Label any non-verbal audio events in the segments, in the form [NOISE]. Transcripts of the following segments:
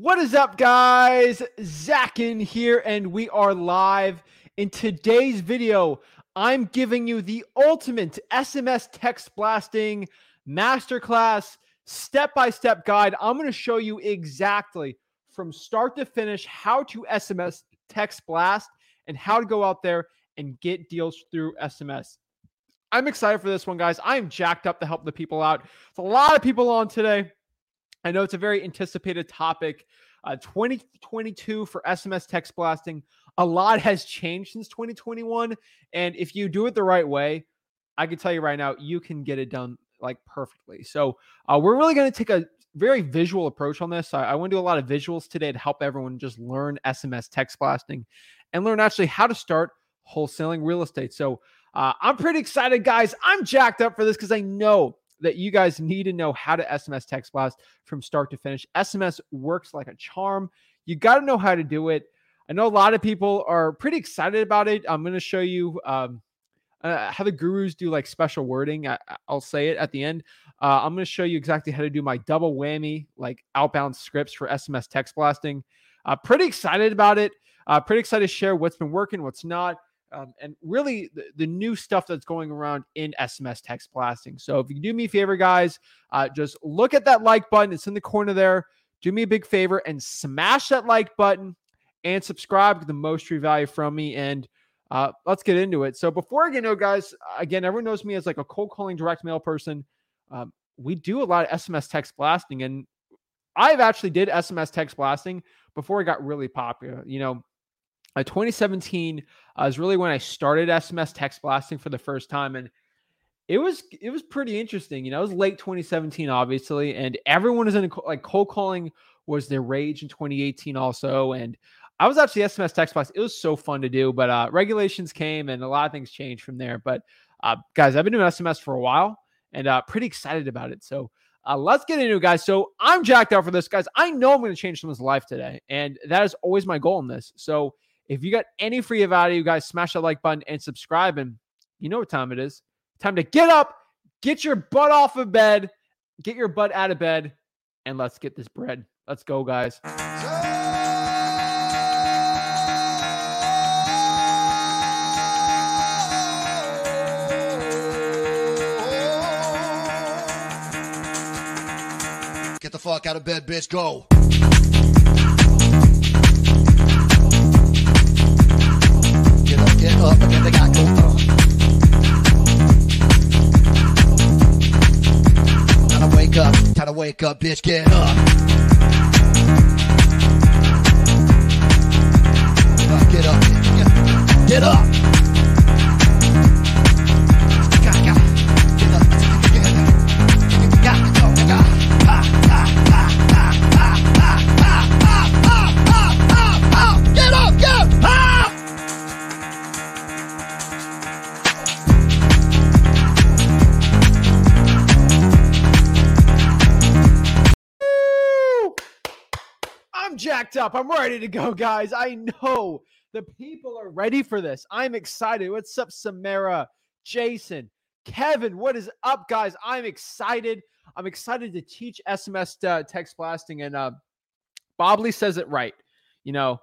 What is up, guys? Zach Ginn here, and we are live. In today's video, I'm giving you the ultimate SMS text blasting masterclass step by step guide. I'm going to show you exactly from start to finish how to SMS text blast and how to go out there and get deals through SMS. I'm excited for this one, guys. I am jacked up to help the people out. It's a lot of people on today. I know it's a very anticipated topic. Uh, 2022 for SMS text blasting. A lot has changed since 2021. And if you do it the right way, I can tell you right now, you can get it done like perfectly. So uh, we're really going to take a very visual approach on this. I, I want to do a lot of visuals today to help everyone just learn SMS text blasting and learn actually how to start wholesaling real estate. So uh, I'm pretty excited, guys. I'm jacked up for this because I know that you guys need to know how to SMS text blast from start to finish. SMS works like a charm. You got to know how to do it. I know a lot of people are pretty excited about it. I'm going to show you um, uh, how the gurus do like special wording. I, will say it at the end. Uh, I'm going to show you exactly how to do my double whammy, like outbound scripts for SMS text blasting. Uh, pretty excited about it. Uh, pretty excited to share what's been working, what's not um, and really the, the, new stuff that's going around in SMS text blasting. So if you do me a favor, guys, uh, just look at that like button. It's in the corner there. Do me a big favor and smash that like button and subscribe to the most true value from me. And uh, let's get into it. So before I get into guys, again, everyone knows me as like a cold calling direct mail person. Um, we do a lot of SMS text blasting, and I've actually did SMS text blasting before it got really popular. You know, uh, 2017 uh, is really when I started SMS text blasting for the first time, and it was it was pretty interesting. You know, it was late 2017, obviously, and everyone was in like cold calling was their rage in 2018 also, and I was actually SMS text blast. It was so fun to do, but uh, regulations came and a lot of things changed from there. But uh, guys, I've been doing SMS for a while and uh, pretty excited about it. So uh, let's get into it, guys. So I'm jacked out for this, guys. I know I'm going to change someone's life today, and that is always my goal in this. So if you got any free value, guys, smash that like button and subscribe. And you know what time it is? Time to get up, get your butt off of bed, get your butt out of bed, and let's get this bread. Let's go, guys. Get the fuck out of bed, bitch. Go. Up and get the guy go on. Time to wake up, to wake up, bitch, get up. Get up, get up, get up. Jacked up. I'm ready to go, guys. I know the people are ready for this. I'm excited. What's up, Samara, Jason, Kevin? What is up, guys? I'm excited. I'm excited to teach SMS uh, text blasting. And uh, Bobley says it right. You know,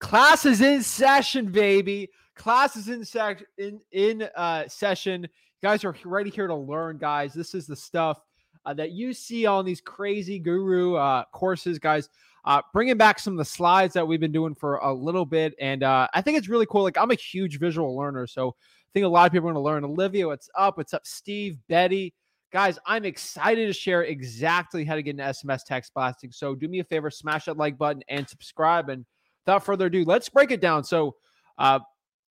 class is in session, baby. Class is in sec- in in uh, session. You guys are ready here to learn, guys. This is the stuff uh, that you see on these crazy guru uh, courses, guys uh, bringing back some of the slides that we've been doing for a little bit. And uh, I think it's really cool. Like, I'm a huge visual learner. So I think a lot of people are going to learn. Olivia, what's up? What's up, Steve, Betty? Guys, I'm excited to share exactly how to get an SMS text blasting. So do me a favor, smash that like button and subscribe. And without further ado, let's break it down. So, uh,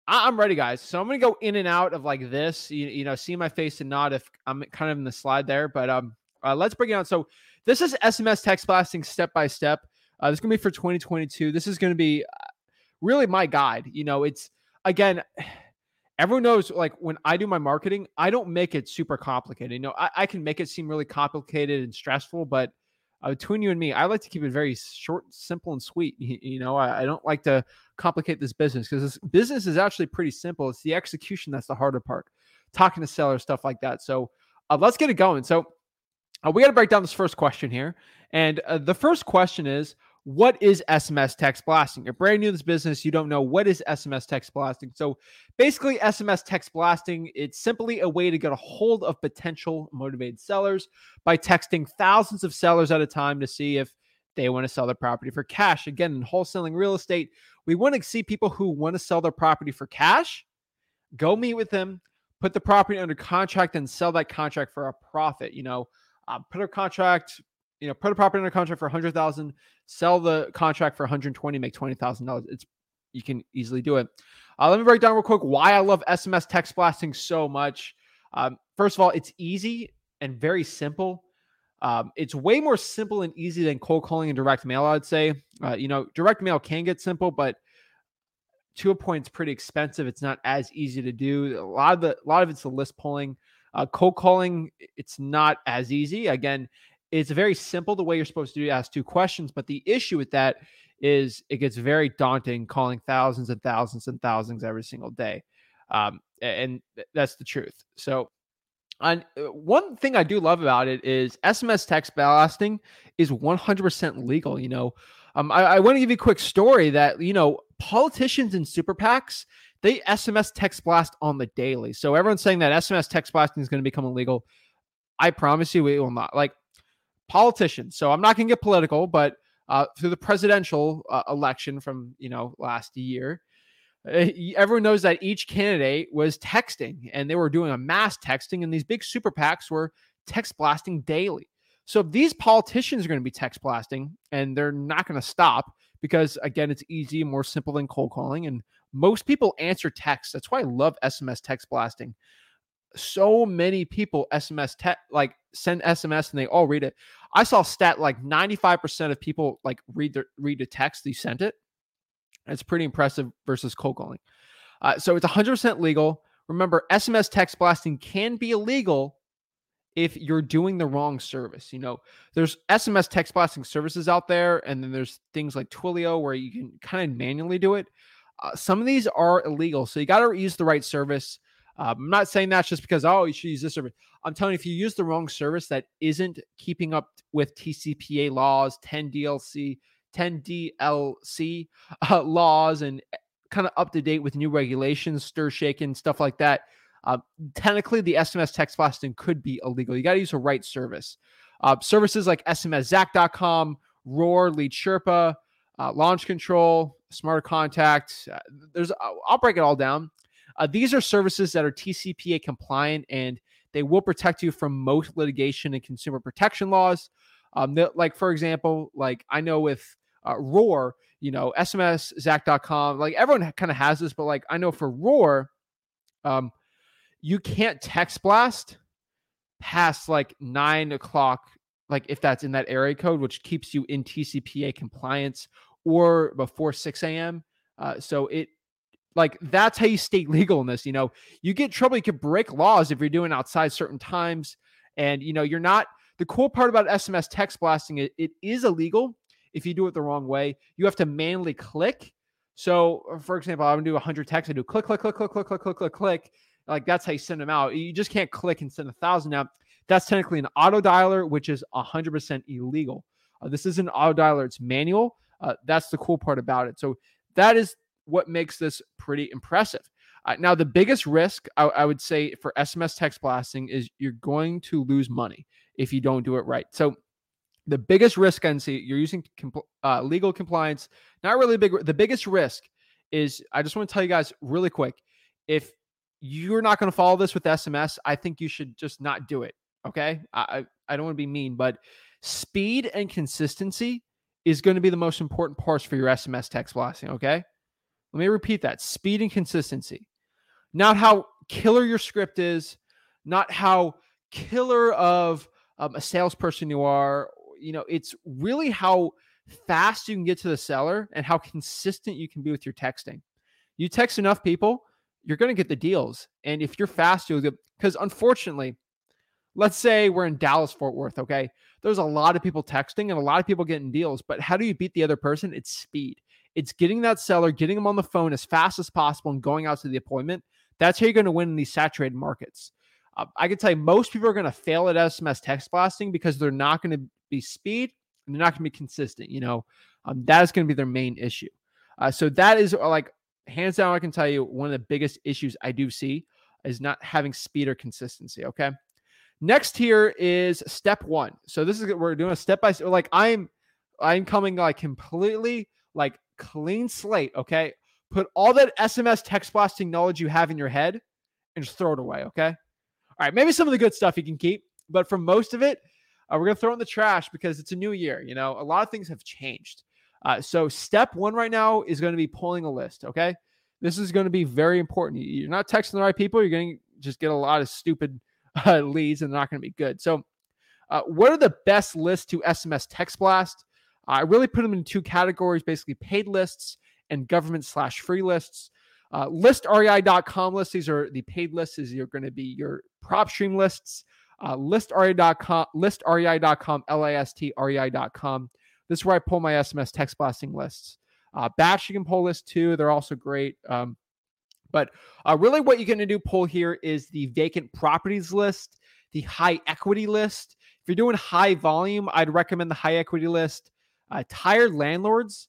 I'm ready, guys. So I'm gonna go in and out of like this. You, you know, see my face and nod if I'm kind of in the slide there. But um, uh, let's break it down. So this is SMS text blasting step by step. Uh, this is going to be for 2022. This is going to be uh, really my guide. You know, it's again, [SIGHS] everyone knows like when I do my marketing, I don't make it super complicated. You know, I, I can make it seem really complicated and stressful, but uh, between you and me, I like to keep it very short, simple, and sweet. You, you know, I, I, don't like to complicate this business because this business is actually pretty simple. It's the execution that's the harder part, talking to sellers, stuff like that. So uh, let's get it going. So uh, we got to break down this first question here. And uh, the first question is what is SMS text blasting? You're brand new to this business, you don't know what is SMS text blasting. So basically, SMS text blasting, it's simply a way to get a hold of potential motivated sellers by texting thousands of sellers at a time to see if they want to sell their property for cash. Again, in wholesaling real estate, we want to see people who want to sell their property for cash. Go meet with them, put the property under contract, and sell that contract for a profit. You know, uh, put a contract you know, put a property under contract for a 100,000, sell the contract for 120, make $20,000. It's you can easily do it. Uh, let me break down real quick why I love SMS text blasting so much. Um, first of all, it's easy and very simple. Um, it's way more simple and easy than cold calling and direct mail. I'd say, uh, you know, direct mail can get simple, but to a point, it's pretty expensive. It's not as easy to do. A lot of the, a lot of it's the list pulling. Uh, cold calling, it's not as easy. Again, it's very simple the way you're supposed to do ask two questions but the issue with that is it gets very daunting calling thousands and thousands and thousands every single day um, and that's the truth. So uh, one thing i do love about it is sms text blasting is 100% legal you know? Um, I, I want to give you a quick story that you know politicians and super pacs they sms text blast on the daily. So everyone's saying that sms text blasting is going to become illegal. I promise you it will not. Like politicians. So I'm not going to get political, but uh, through the presidential uh, election from you know last year, uh, everyone knows that each candidate was texting, and they were doing a mass texting, and these big super PACs were text blasting daily. So if these politicians are going to be text blasting, and they're not going to stop because again, it's easy, more simple than cold calling, and most people answer text. That's why I love SMS text blasting so many people SMS te- like send SMS and they all read it. I saw stat like 95% of people like read the read the text they sent it. It's pretty impressive versus cold calling. Uh, so it's 100% legal. Remember, SMS text blasting can be illegal if you're doing the wrong service. You know, there's SMS text blasting services out there, and then there's things like Twilio where you can kind of manually do it. Uh, some of these are illegal, so you got to use the right service. Um, I'm not saying that's just because oh you should use this service. I'm telling you, if you use the wrong service that isn't keeping up with TCPA laws, 10 DLC, 10 DLC [LAUGHS] uh, laws, and eh, kind of up to date with new regulations, STIR/SHAKEN stuff like that. Uh, technically, the SMS text blasting could be illegal. You got to use the right service. Uh, services like SMSZach.com, Roar, Lead Sherpa, uh, Launch Control, Smart Contact. Uh, there's I'll break it all down. Uh, these are services that are TCPA compliant and they will protect you from most litigation and consumer protection laws. Um, like for example, like I know with uh, Roar, you know, SMSZach.com, like everyone kind of has this, but like I know for Roar, um, you can't text blast past like nine o'clock, like if that's in that area code, which keeps you in TCPA compliance, or before 6 a.m. Uh, so it like that's how you stay [LAUGHS] legal in this. You know, you get trouble, you can break laws if you're doing outside certain times. And you know, you're not the cool part about SMS text blasting, it, it is illegal if you do it the wrong way. You have to manually click. So, uh, for example, I'm gonna do 100 texts. I do click, click, click, click, click, click, click, click, click. Like that's how you send them out. You just can't click and send a thousand out. That's technically an auto dialer, which is 100% illegal. Uh, this is an auto dialer; it's manual. Uh, that's the cool part about it. So that is what makes this pretty impressive. Uh, now, the biggest risk I, I, would say for SMS text blasting is you're going to lose money if you don't do it right. So, the biggest risk I see you're using compl- uh, legal compliance. Not really big. The biggest risk is I just want to tell you guys really quick. If you're not going to follow this with SMS, I think you should just not do it. Okay, I I don't want to be mean, but speed and consistency is going to be the most important parts for your SMS text blasting. Okay. Let me repeat that speed and consistency. Not how killer your script is, not how killer of um, a salesperson you are. You know, it's really how fast you can get to the seller and how consistent you can be with your texting. You text enough people, you're going to get the deals. And if you're fast, you'll get, because unfortunately, let's say we're in Dallas, Fort Worth, okay? There's a lot of people texting and a lot of people getting deals, but how do you beat the other person? It's speed. It's getting that seller, getting them on the phone as fast as possible and going out to the appointment. That's how you're going to win in these saturated markets. Uh, I can tell you most people are going to fail at SMS text blasting because they're not going to be speed and they're not going to be consistent. You know, Um, that is going to be their main issue. Uh, so that is uh, like hands down, I can tell you one of the biggest issues I do see is not having speed or consistency. Okay. Next here is step one. So this is we're doing a step by step. Like I'm, I'm coming like completely like clean slate. Okay. Put all that SMS text blasting knowledge you have in your head and just throw it away. Okay. All right. Maybe some of the good stuff you can keep, but for most of it, uh, we're gonna throw it in the trash because it's a new year. You know, a lot of things have changed. Uh, so step one right now is going to be pulling a list. Okay. This is going to be very important. You're not texting the right people. You're going to just get a lot of stupid uh, [LAUGHS] leads and they're not going to be good. So, uh, what are the best lists to SMS text blast? I really put them in two categories basically paid lists and government slash free lists. Uh, listrei.com lists, these are the paid lists, these are going to be your PropStream lists. Uh, listrei.com, listrei.com, L A S T R E I.com. This is where I pull my SMS text blasting lists. Uh, Batch, you can pull lists too. They're also great. Um, but uh, really, what you're going to do pull here is the vacant properties list, the high equity list. If you're doing high volume, I'd recommend the high equity list. Uh, tired landlords.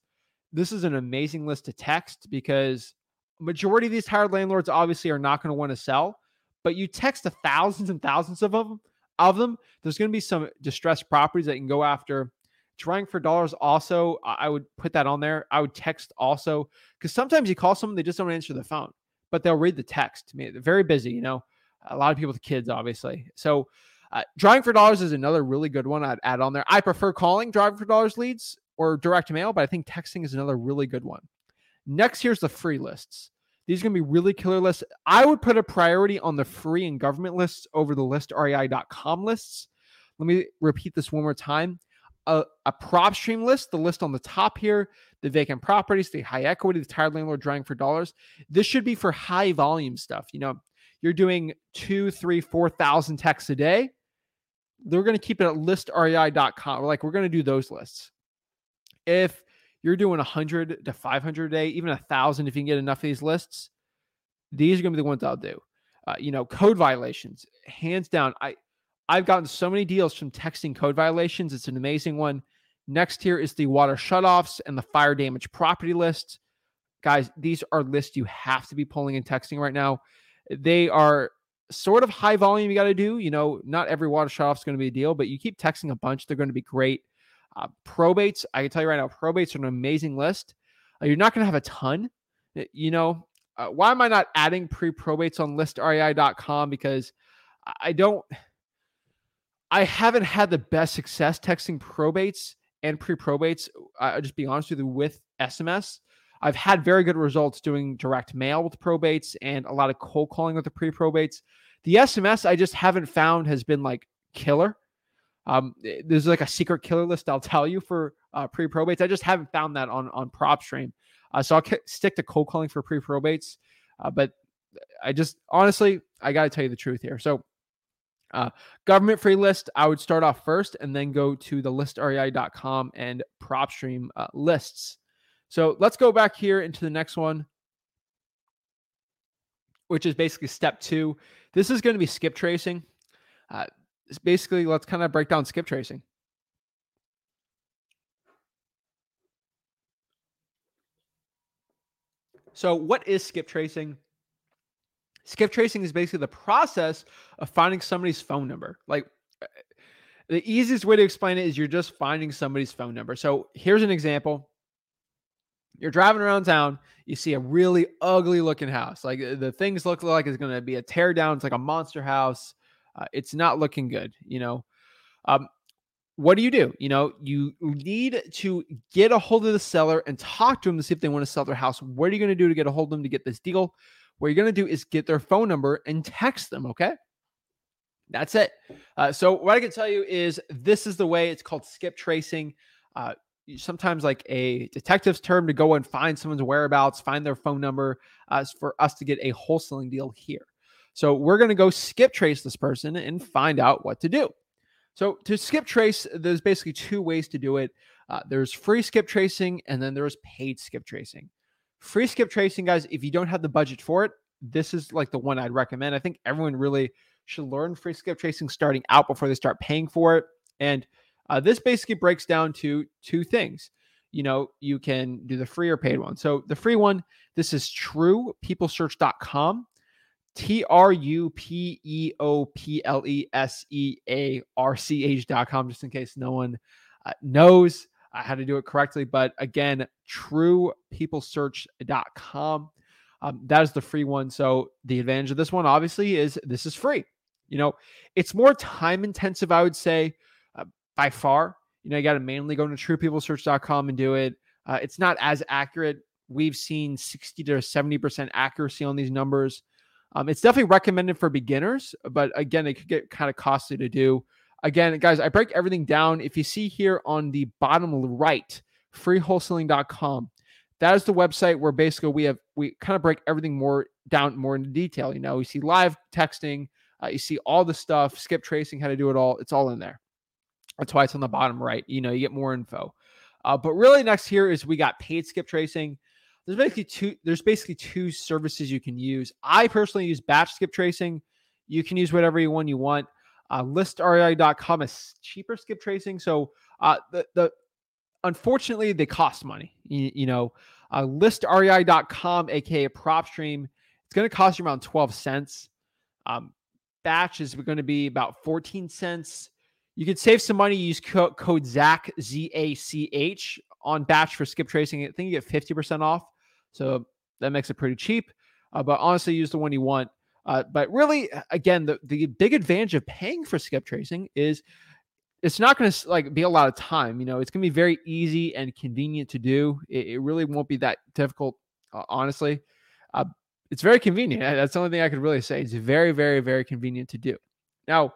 This is an amazing list to text because majority of these tired landlords obviously are not going to want to sell. But you text the thousands and thousands of them. Of them, there's going to be some distressed properties that you can go after Driving for dollars also, I would put that on there. I would text also because sometimes you call someone, they just don't answer the phone, but they'll read the text. I mean, they're very busy, you know, a lot of people with kids, obviously. So, uh, driving for dollars is another really good one I'd add on there. I prefer calling driving for dollars leads or direct mail, but I think texting is another really good one. Next, here's the free lists. These are going to be really killer lists. I would put a priority on the free and government lists over the listrei.com lists. Let me repeat this one more time a, a PropStream list, the list on the top here, the vacant properties, the high equity, the tired landlord driving for dollars. This should be for high volume stuff. You know, you're doing two, three, four thousand texts a day. They're going to keep it at listrei.com. Like we're going to do those lists. If you're doing 100 to 500 a day, even a thousand, if you can get enough of these lists, these are going to be the ones I'll do. Uh, you know, code violations, hands down. I I've gotten so many deals from texting code violations. It's an amazing one. Next here is the water shutoffs and the fire damage property list. Guys, these are lists you have to be pulling and texting right now. They are sort of high volume you got to do. You know, not every water shutoff is going to be a deal, but you keep texting a bunch, they're going to be great. Uh, probates, I can tell you right now, probates are an amazing list. Uh, you're not going to have a ton. You know, uh, why am I not adding pre probates on listrei.com? Because I don't I haven't had the best success texting probates and pre-probates. I'll just be honest with you with SMS. I've had very good results doing direct mail with probates and a lot of cold calling with the pre-probates. The SMS I just haven't found has been like killer. Um, eh, there's like a secret killer list I'll [LAUGHS] tell you for uh, pre-probates. I just haven't found that on on PropStream. Uh, so I'll k- stick to cold calling for pre-probates. Uh, but I just honestly, I got to tell you the truth here. So uh, government free list, I would start off first and then go to the listrei.com and PropStream uh, lists. So let's go back here into the next one, which is basically step two. This is going to be skip tracing. Uh, basically, let's kind of break down skip tracing. So, what is skip tracing? Skip tracing is basically the process of finding somebody's phone number. Like uh, the easiest way to explain it is you're just finding somebody's phone number. So here's an example. You're driving around town, you see a really ugly looking house. Like uh, the things look like it's going to be a tear down. It's like a monster house. Uh, it's not looking good, you know. Um, what do you do? You know, you need to get a hold of the seller and talk to them to see if they want to sell their house. What are you going to do to get a hold of them to get this deal? What you're going to do is get their phone number and text them. Okay. That's it. Uh, so, what I can tell you is this is the way it's called skip tracing. Uh, sometimes, like a detective's term to go and find someone's whereabouts, find their phone number, uh, for us to get a wholesaling deal here. So, we're going to go skip trace this person and find out what to do. So, to skip trace, there's basically two ways to do it uh, there's free skip tracing, and then there's paid skip tracing. Free skip tracing, guys, if you don't have the budget for it, this is like the one I'd recommend. I think everyone really should learn free skip tracing starting out before they start paying for it. And uh, this basically breaks down to two things. you know, you can do the free or paid one. So the free one, this is truepeoplesearch.com. T R U P E O P L E S E A R C H.com, just in case no one uh, knows uh, how to do it correctly. But again, truepeoplesearch.com. Um, that is the free one. So the advantage of this one, obviously, is this is free. You know, it's more time intensive, I would say, by far. You know, you got to mainly go to truepeoplesearch.com and do it. Uh, it's not as accurate. We've seen 60 to 70% accuracy on these numbers. Um, it's definitely recommended for beginners, but again, it could get kind of costly to do. Again, guys, I break everything down. If you see here on the bottom right, freewholesaling.com, that is the website where basically we have we kind of break everything more down more into detail. You know, you see live texting, uh, you see all the stuff, skip tracing, how to do it all. It's all in there. That's why it's on the bottom right. You know, you get more info. Uh, but really, next here is we got paid skip tracing. There's basically two. There's basically two services you can use. I personally use batch skip tracing. You can use whatever you one you want. Uh, listrei.com is cheaper skip tracing. So uh, the the unfortunately they cost money. You, you know, uh, listrei.com, aka PropStream, it's going to cost you around 12 cents. Um, batch is going to be about 14 cents. You could save some money. Use co- code ZACH, Z A C H, on batch for skip tracing. I think you get 50% off. So that makes it pretty cheap. Uh, but honestly, use the one you want. Uh, but really, again, the, the big advantage of paying for skip tracing is it's not going to like be a lot of time. You know, it's going to be very easy and convenient to do. It, it really won't be that difficult, uh, honestly. Uh, it's very convenient. That's the only thing I could really say. It's very, very, very convenient to do. Now,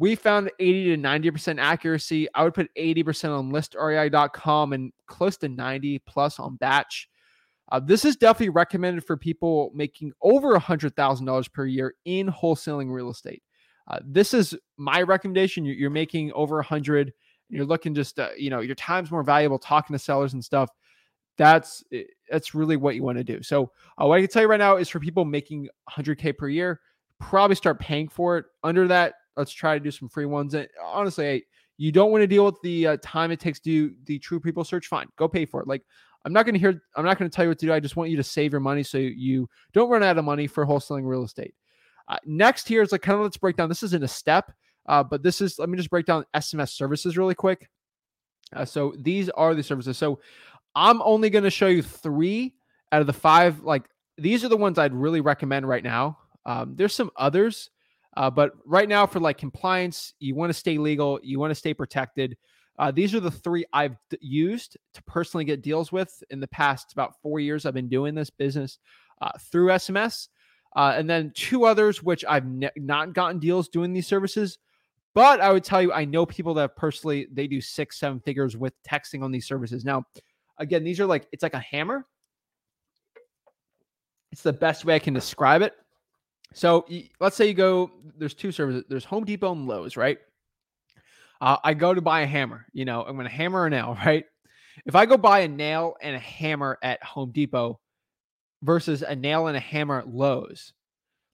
we found 80 to 90% accuracy. I would put 80% on listrei.com and close to 90 plus on batch. Uh, this is definitely recommended for people making over $100,000 per year in wholesaling real estate. Uh, this is my recommendation. You're, you're making over 100. You're looking just, uh, you know, your time's more valuable talking to sellers and stuff. That's that's really what you want to do. So uh, what I can tell you right now is for people making 100k per year, probably start paying for it. Under that, let's try to do some free ones. And honestly, hey, you don't want to deal with the uh, time it takes to do the true people search. Fine, go pay for it. Like I'm not going to hear, I'm not going to tell you what to do. I just want you to save your money so you don't run out of money for wholesaling real estate. Uh, next here is like kind of let's break down. This isn't a step, uh, but this is let me just break down SMS services really quick. Uh, so these are the services. So I'm only going to show you three out of the five. Like these are the ones I'd really recommend right now. Um, there's some others, uh, but right now for like compliance, you want to stay legal, you want to stay protected. Uh, these are the three I've d- used to personally get deals with in the past about four years. I've been doing this business uh, through SMS. Uh, and then two others, which I've ne- not gotten deals doing these services. But I would tell you, I know people that personally they do six, seven figures with texting on these services. Now, again, these are like it's like a hammer. It's the best way I can describe it. So let's say you go. There's two services. There's Home Depot and Lowe's, right? Uh, I go to buy a hammer. You know, I'm going to hammer a nail, [LAUGHS] right? If I go buy a nail and a hammer at Home Depot, versus a nail and a hammer at Lowe's.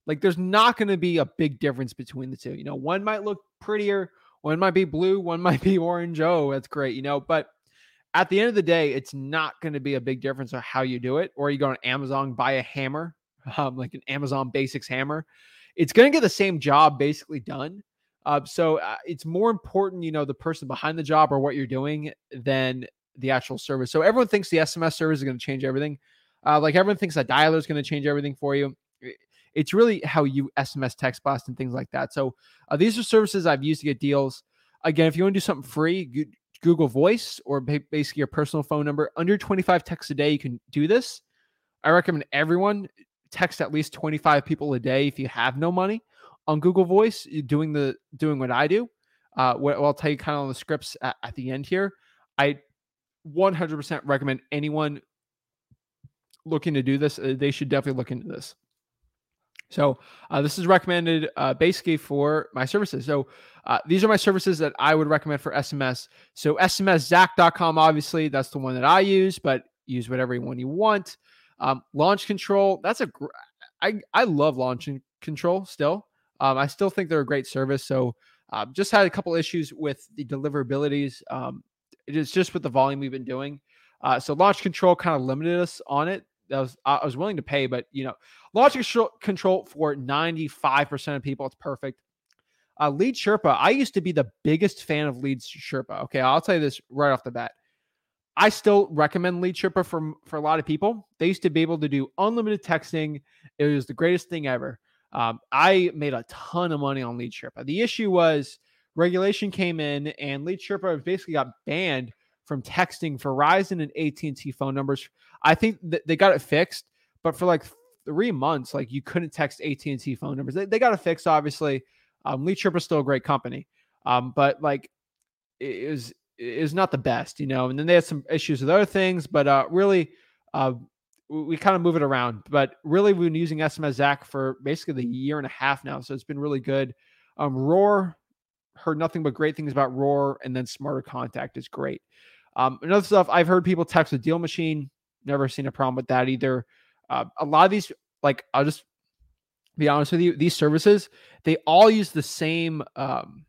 Like there's not going to be a big difference between the two. You know, one might look prettier, one might be blue, one [LAUGHS] might be orange. Oh, that's great, you know, but at the end of the day, it's not going to be a big difference of how you do it. Or you go on Amazon, buy a hammer, um, like an Amazon Basics hammer. It's going to get the same job basically done. Uh, so uh, it's more important, you know, the person behind the job or what you're doing than the actual service. So everyone thinks the SMS service is going to change everything. Uh, like everyone thinks that dialer is going to change everything for you. It's really how you SMS text blast and things like that. So uh, these are services I've used to get deals. Again, if you want to do something free, Google Voice or basically your personal phone number under 25 texts a day, you can do this. I recommend everyone text at least 25 people a day if you have no money on Google Voice, doing the doing what I do. Uh, what I'll tell you kind of on the scripts at, at the end here. I 100% recommend anyone looking to do this, uh, they should definitely look into this. So uh, this is recommended uh, basically for my services. So uh, these are my services that I would recommend for SMS. So SMSZach.com, obviously, that's the one that I use, but use whatever one you want. Um, launch control, that's a gr- I, I love launch control still. Um, I still think they're a great service. So uh, just had a couple issues with the deliverabilities. Um, it is just with the volume we've been doing. Uh, so launch control kind of limited us on it. That was I was willing to pay, but you know, launch control, for 95% of people, it's perfect. Uh, Lead Sherpa, I used to be the biggest fan of Lead Sherpa. Okay, I'll tell you this right off the bat. I still recommend Lead Sherpa for, for a lot of people. They used to be able to do unlimited texting. It was the greatest thing ever. Um, I made a ton of money on Lead. The issue was regulation came in and Lead basically got banned from texting Verizon and AT&T phone numbers. I think that they got it fixed, but for like three months, like you couldn't text AT&T phone numbers. They, they got it fixed, obviously. Um, Lead is still a great company, um, but like it was is not the best, you know. And then they had some issues with other things, but uh, really, uh, we, we kind of move it around. But really, we've been using SMS Zach for basically the year and a half now, so it's been really good. Um, Roar heard nothing but great things about Roar, and then Smarter Contact is great. Um, another stuff I've heard people text with Deal Machine. Never seen a problem with that either. Uh, a lot of these, like I'll just be honest with you, these services they all use the same. Um,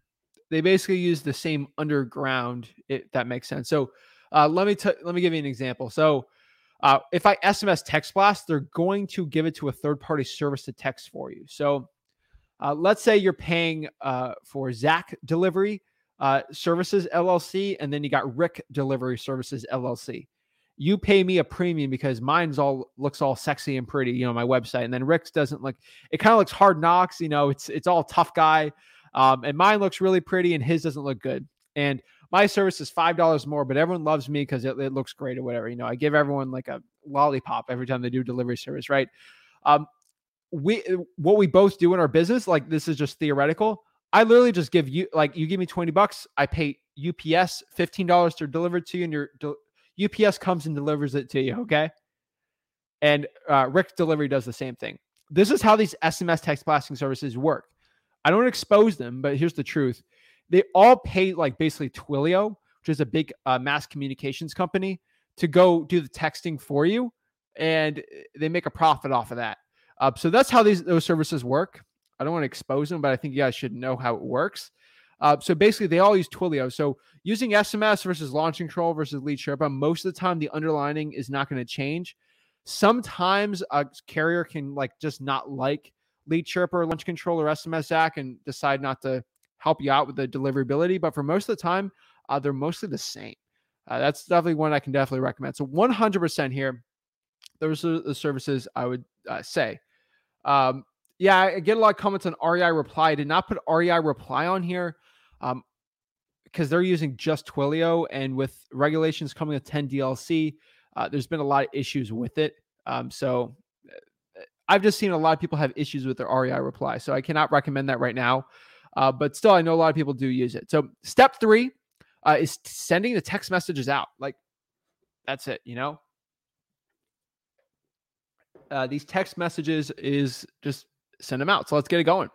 they basically use the same underground. If that makes sense. So uh, let me t- let me give you an example. So uh, if I SMS Text Blast, they're going to give it to a third party service to text for you. So uh, let's say you're paying uh, for Zach Delivery uh, Services LLC, and then you got Rick Delivery Services LLC. You pay me a premium because mine's all looks all sexy and pretty, you know, my website, and then Rick's doesn't look. It kind of looks hard knocks, you know. It's it's all tough guy, um, and mine looks really pretty, and his doesn't look good. And my service is five dollars more, but everyone loves me because it, it, looks great or whatever. You know, I give everyone like a lollipop every time they do delivery service, right? Um, we what we both do in our business, like this is just theoretical. I literally just give you like you give me 20 bucks, I pay UPS $15 to deliver it to you, and your UPS comes and delivers it to you. Okay. And uh, Rick Delivery does the same thing. This is how these SMS text blasting services work. I don't expose them, but here's the truth. They all pay like basically Twilio, which is a big uh, mass communications company, to go do the texting for you. And they make a profit off of that. Uh, so that's how these those services work. I don't want to expose them, but I think you guys should know how it works. Uh, so basically, they all use Twilio. So using SMS versus launch control versus lead Sherpa, most of the time the underlining is not going to change. Sometimes a carrier can like just not like lead Sherpa, or launch control or SMS Zach and decide not to help you out with the deliverability. But for most of the time, uh, they're mostly the same. Uh, that's definitely one I can definitely recommend. So 100% here. Those are the services I would uh, say. Um, yeah, I get a lot of comments on REI reply. I did not put REI reply on here um, because they're using just Twilio, and with regulations coming with 10 DLC, uh, there's been a lot of issues with it. Um, so I've just seen a lot of people have issues with their REI reply, so I cannot recommend that right now. Uh, but still, I know a lot of people do use it. So step three uh, is sending the text messages out. Like that's it, you know. Uh, these text messages is just send them out. So let's get it going.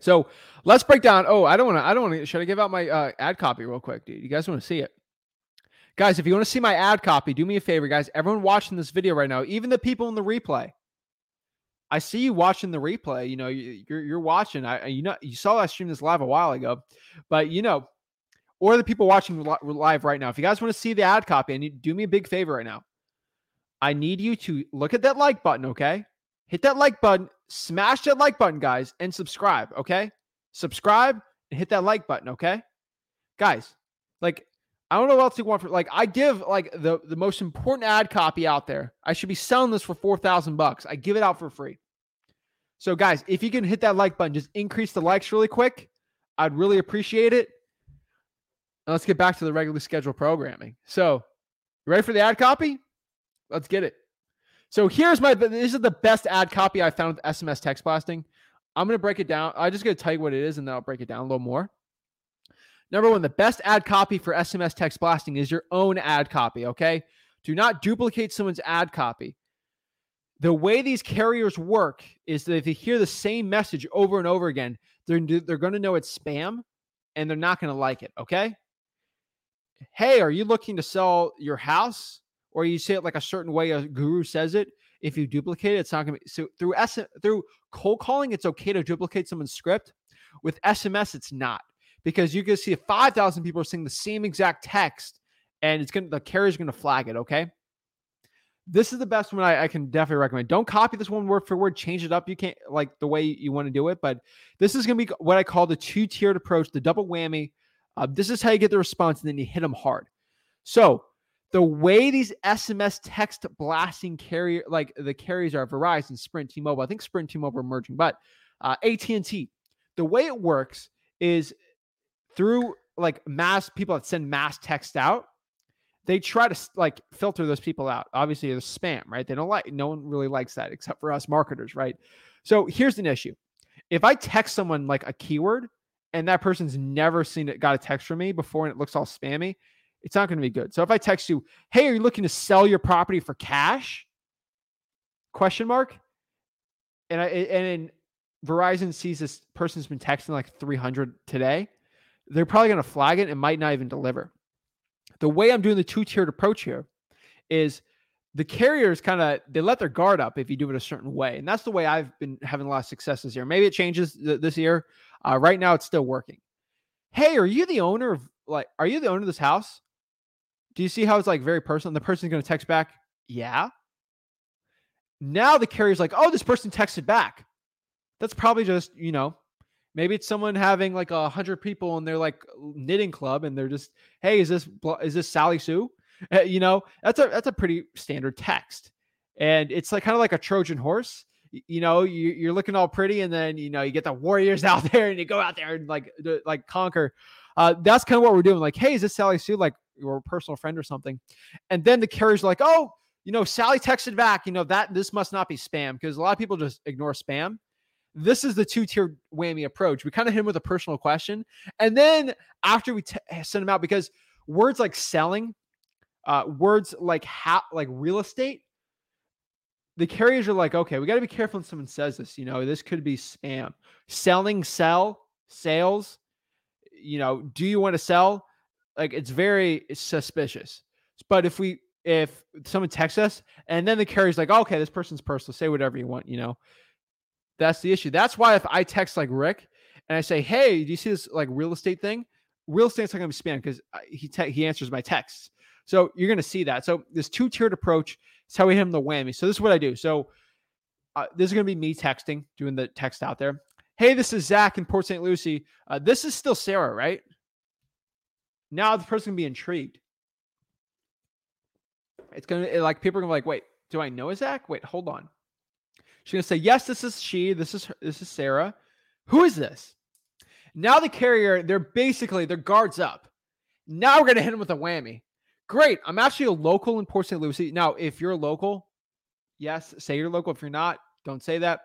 So let's break down. Oh, I don't want to. I don't want to. Should I give out my uh, ad copy real quick, dude? You guys want to see it? Guys, if you want to see my ad copy, do me a favor, guys. Everyone watching this video right now, even the people in the replay, I see you watching the replay. You know, you're you're watching. I you know you saw I streamed this live a while ago, but you know, or the people watching live right now. If you guys want to see the ad copy, and do me a big favor right now, I need you to look at that like button. Okay, hit that like button, smash that like button, guys, and subscribe. Okay. Subscribe and hit that like button. Okay. Guys, like, I don't know what else you want for like I give like the the most important ad copy out there. I should be selling this for 4,000 bucks. I give it out for free. So guys, if you can hit that like button, just increase the likes really quick. I'd really appreciate it. And let's get back to the regularly scheduled programming. So, you ready for the ad copy? Let's get it. So here's my this is the best ad copy I found with SMS text blasting. I'm gonna break it down. I just gonna tell you what it is, and then I'll break it down a little more. Number one, the best ad copy for SMS text blasting is your own ad copy. Okay, do not duplicate someone's ad copy. The way these carriers work is that if they hear the same message over and over again, they're they're going to know it's spam, and they're not going to like it. Okay. Hey, are you looking to sell your house? or you say it like a certain way a guru says it, if you duplicate it, it's not going to be so through S through cold calling, it's okay to duplicate someone's script. With SMS, it's not because you can see 5,000 people are seeing the same exact text and it's gonna the carrier's gonna flag it. Okay. This is the best one I, I can definitely recommend. Don't copy this one word for word. Change it up. You can't like the way you want to do it, but this is gonna be what I call the two tiered approach, the double whammy. Uh, this is how you get the response, and then you hit them hard. So the way these SMS text blasting carrier, like the carriers are Verizon, Sprint, T-Mobile. I think Sprint, T-Mobile are merging, but uh, AT&T. The way it works is through like mass people that send mass text out. They try to like filter those people out. Obviously, there's spam, right? They don't like. No one really likes that except for us marketers, right? So here's an issue: if I text someone like a keyword and that person's never seen it, got a text from me before, and it looks all spammy, it's not going to be good. So if I text you, "Hey, are you looking to sell your property for cash?" question mark, and I and Verizon sees this person's been texting like 300 today, they're probably going to flag it and might not even deliver. The way I'm doing the two tiered approach here is the carriers kind of they let their guard up if you do it a certain way, and that's the way I've been having a lot of success this year. Maybe it changes th- this year. Uh, right now, it's still working. Hey, are you the owner of like? Are you the owner of this house? Do you see how it's like very personal? The person's going to text back, yeah. Now the carrier's like, oh, this person texted back. That's probably just you know Maybe it's someone having like a hundred people in their like knitting club, and they're just, "Hey, is this is this Sally Sue?" Uh, [LAUGHS] you know, that's a that's a pretty standard text, and it's like kind of like a Trojan horse. You know, you, you're looking all pretty, and then you know you get the warriors [LAUGHS] out there, and you go out there and like like conquer. Uh, that's kind of what we're doing. Like, hey, is this Sally Sue? Like your personal friend or something? And then the carrier's like, oh, you know, Sally texted back. You know that this must not be spam because a lot of people just ignore spam this is the two tier whammy approach. We kind of hit him with a personal question. And then after we t- send him out, because words like selling, uh, words like ha- like real estate, the carriers are like, okay, we got to be careful when someone says this. You know, this could be spam. Selling, sell, sales. You know, do you want to sell? Like, it's very suspicious. But if we if someone texts us and then the carrier's like, okay, this person's personal, say whatever you want, you know. That's the issue. That's why if I text like Rick and I say, "Hey, do you see this like real estate thing?" Real estate's not going to be spam because he te- he answers my texts. So you're going to see that. So this two tiered approach is how we hit him the whammy. So this is what I do. So uh, this is going to be me texting, doing the text out there. Hey, this is Zach in Port St. Lucie. Uh, this is still Sarah, right? Now the person can be intrigued. It's gonna like people are gonna be like, wait, do I know Zach? Wait, hold on. She's gonna say, "Yes, this is she. This is her, this is Sarah. Who is this?" Now the carrier, they're basically their guards up. Now we're gonna hit them with a whammy. Great. I'm actually a local in Port St. Lucie. Now, if you're a local, yes, say you're local. If you're not, don't say that.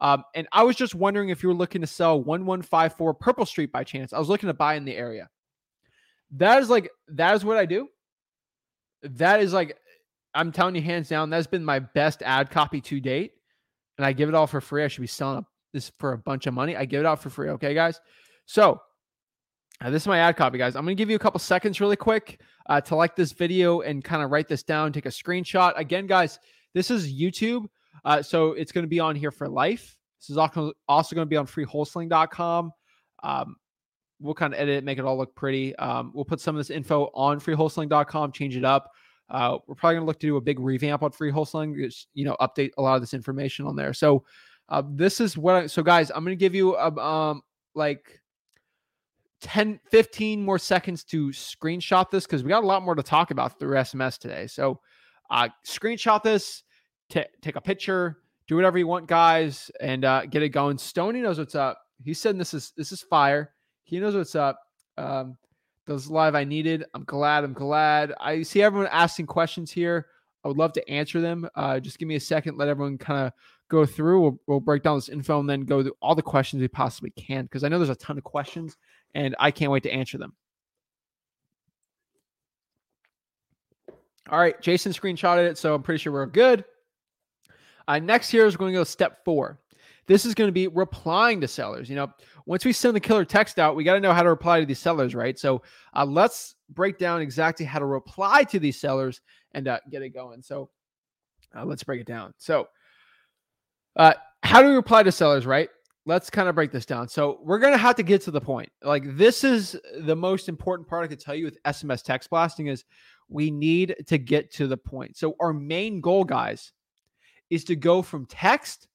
Um, and I was just wondering if you were looking to sell 1154 Purple Street by chance. I was looking to buy in the area. That is like that is what I do. That is like I'm telling you hands down, that's been my best ad copy to date and I give it all for free, I should be selling this for a bunch of money. I give it out for free. Okay, guys. So uh, this is my ad copy, guys. I'm going to give you a couple seconds really quick uh, to like this video and kind of write this down, take a screenshot. Again, guys, this is YouTube. Uh, so it's going to be on here for life. This is also going to be on freewholesaling.com. Um, we'll kind of edit it, make it all look pretty. Um, we'll put some of this info on freewholesaling.com, change it up. Uh, we're probably going to look to do a big revamp on free wholesaling, just, you know, update a lot of this information on there. So, uh, this is what I, so guys, I'm going to give you, a, um, like 10, 15 more seconds to screenshot this because we got a lot more to talk about through SMS today. So, uh, screenshot this, t- take a picture, do whatever you want, guys, and uh, get it going. Stony knows what's up. He said this is this is fire. He knows what's up. Um, those live I needed. I'm glad. I'm glad. I see everyone asking questions here. I would love to answer them. Uh, just give me a second. Let everyone kind of go through. We'll, we'll, break down this info and then go through all the questions we possibly can because I know there's a ton of questions and I can't wait to answer them. All right, Jason screenshotted it, so I'm pretty sure we're good. Uh, next here is going to go step four. This is going to be replying to sellers. You know, once we send the killer text out, we got to know how to reply to these sellers, right? So uh, let's break down exactly how to reply to these sellers and uh, get it going. So uh, let's break it down. So, uh, how do we reply to sellers, right? let's kind of break this down. So we're gonna have to get to the point. Like this is the most important part I could tell you with SMS text blasting is we need to get to the point. So our main goal, guys, is to go from text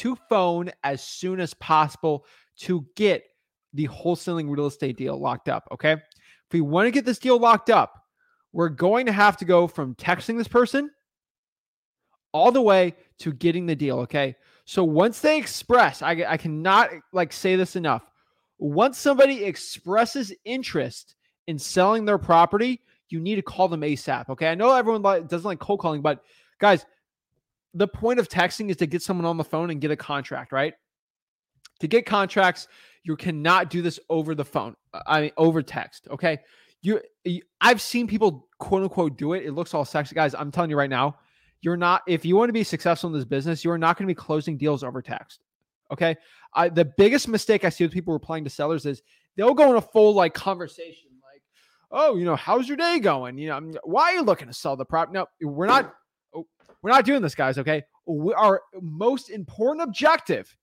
to phone as soon as possible to get the wholesaling real estate deal locked up. Okay. If we want to get this deal locked up, we're going to have to go from texting this person all the way to getting the deal. Okay. So once they express, I, I cannot like say this enough. Once somebody expresses interest in selling their property, you need to call them ASAP. Okay. I know everyone doesn't like cold calling, but guys, the point of texting is to get someone on the phone and get a contract, right? To get contracts, you cannot do this over the phone. Uh, I mean, over text. Okay. You, you, I've seen people quote unquote do it. It looks all sexy. Guys, I'm telling you right now, you're not, if you want to be successful in this business, you're not going to be closing deals over text. Okay. I, the biggest mistake I see with people replying to sellers is they'll go in a full like conversation, like, oh, you know, how's your day going? You know, why are you looking to sell the prop?" No, we're not, we're not doing this, guys. Okay. We, our most important objective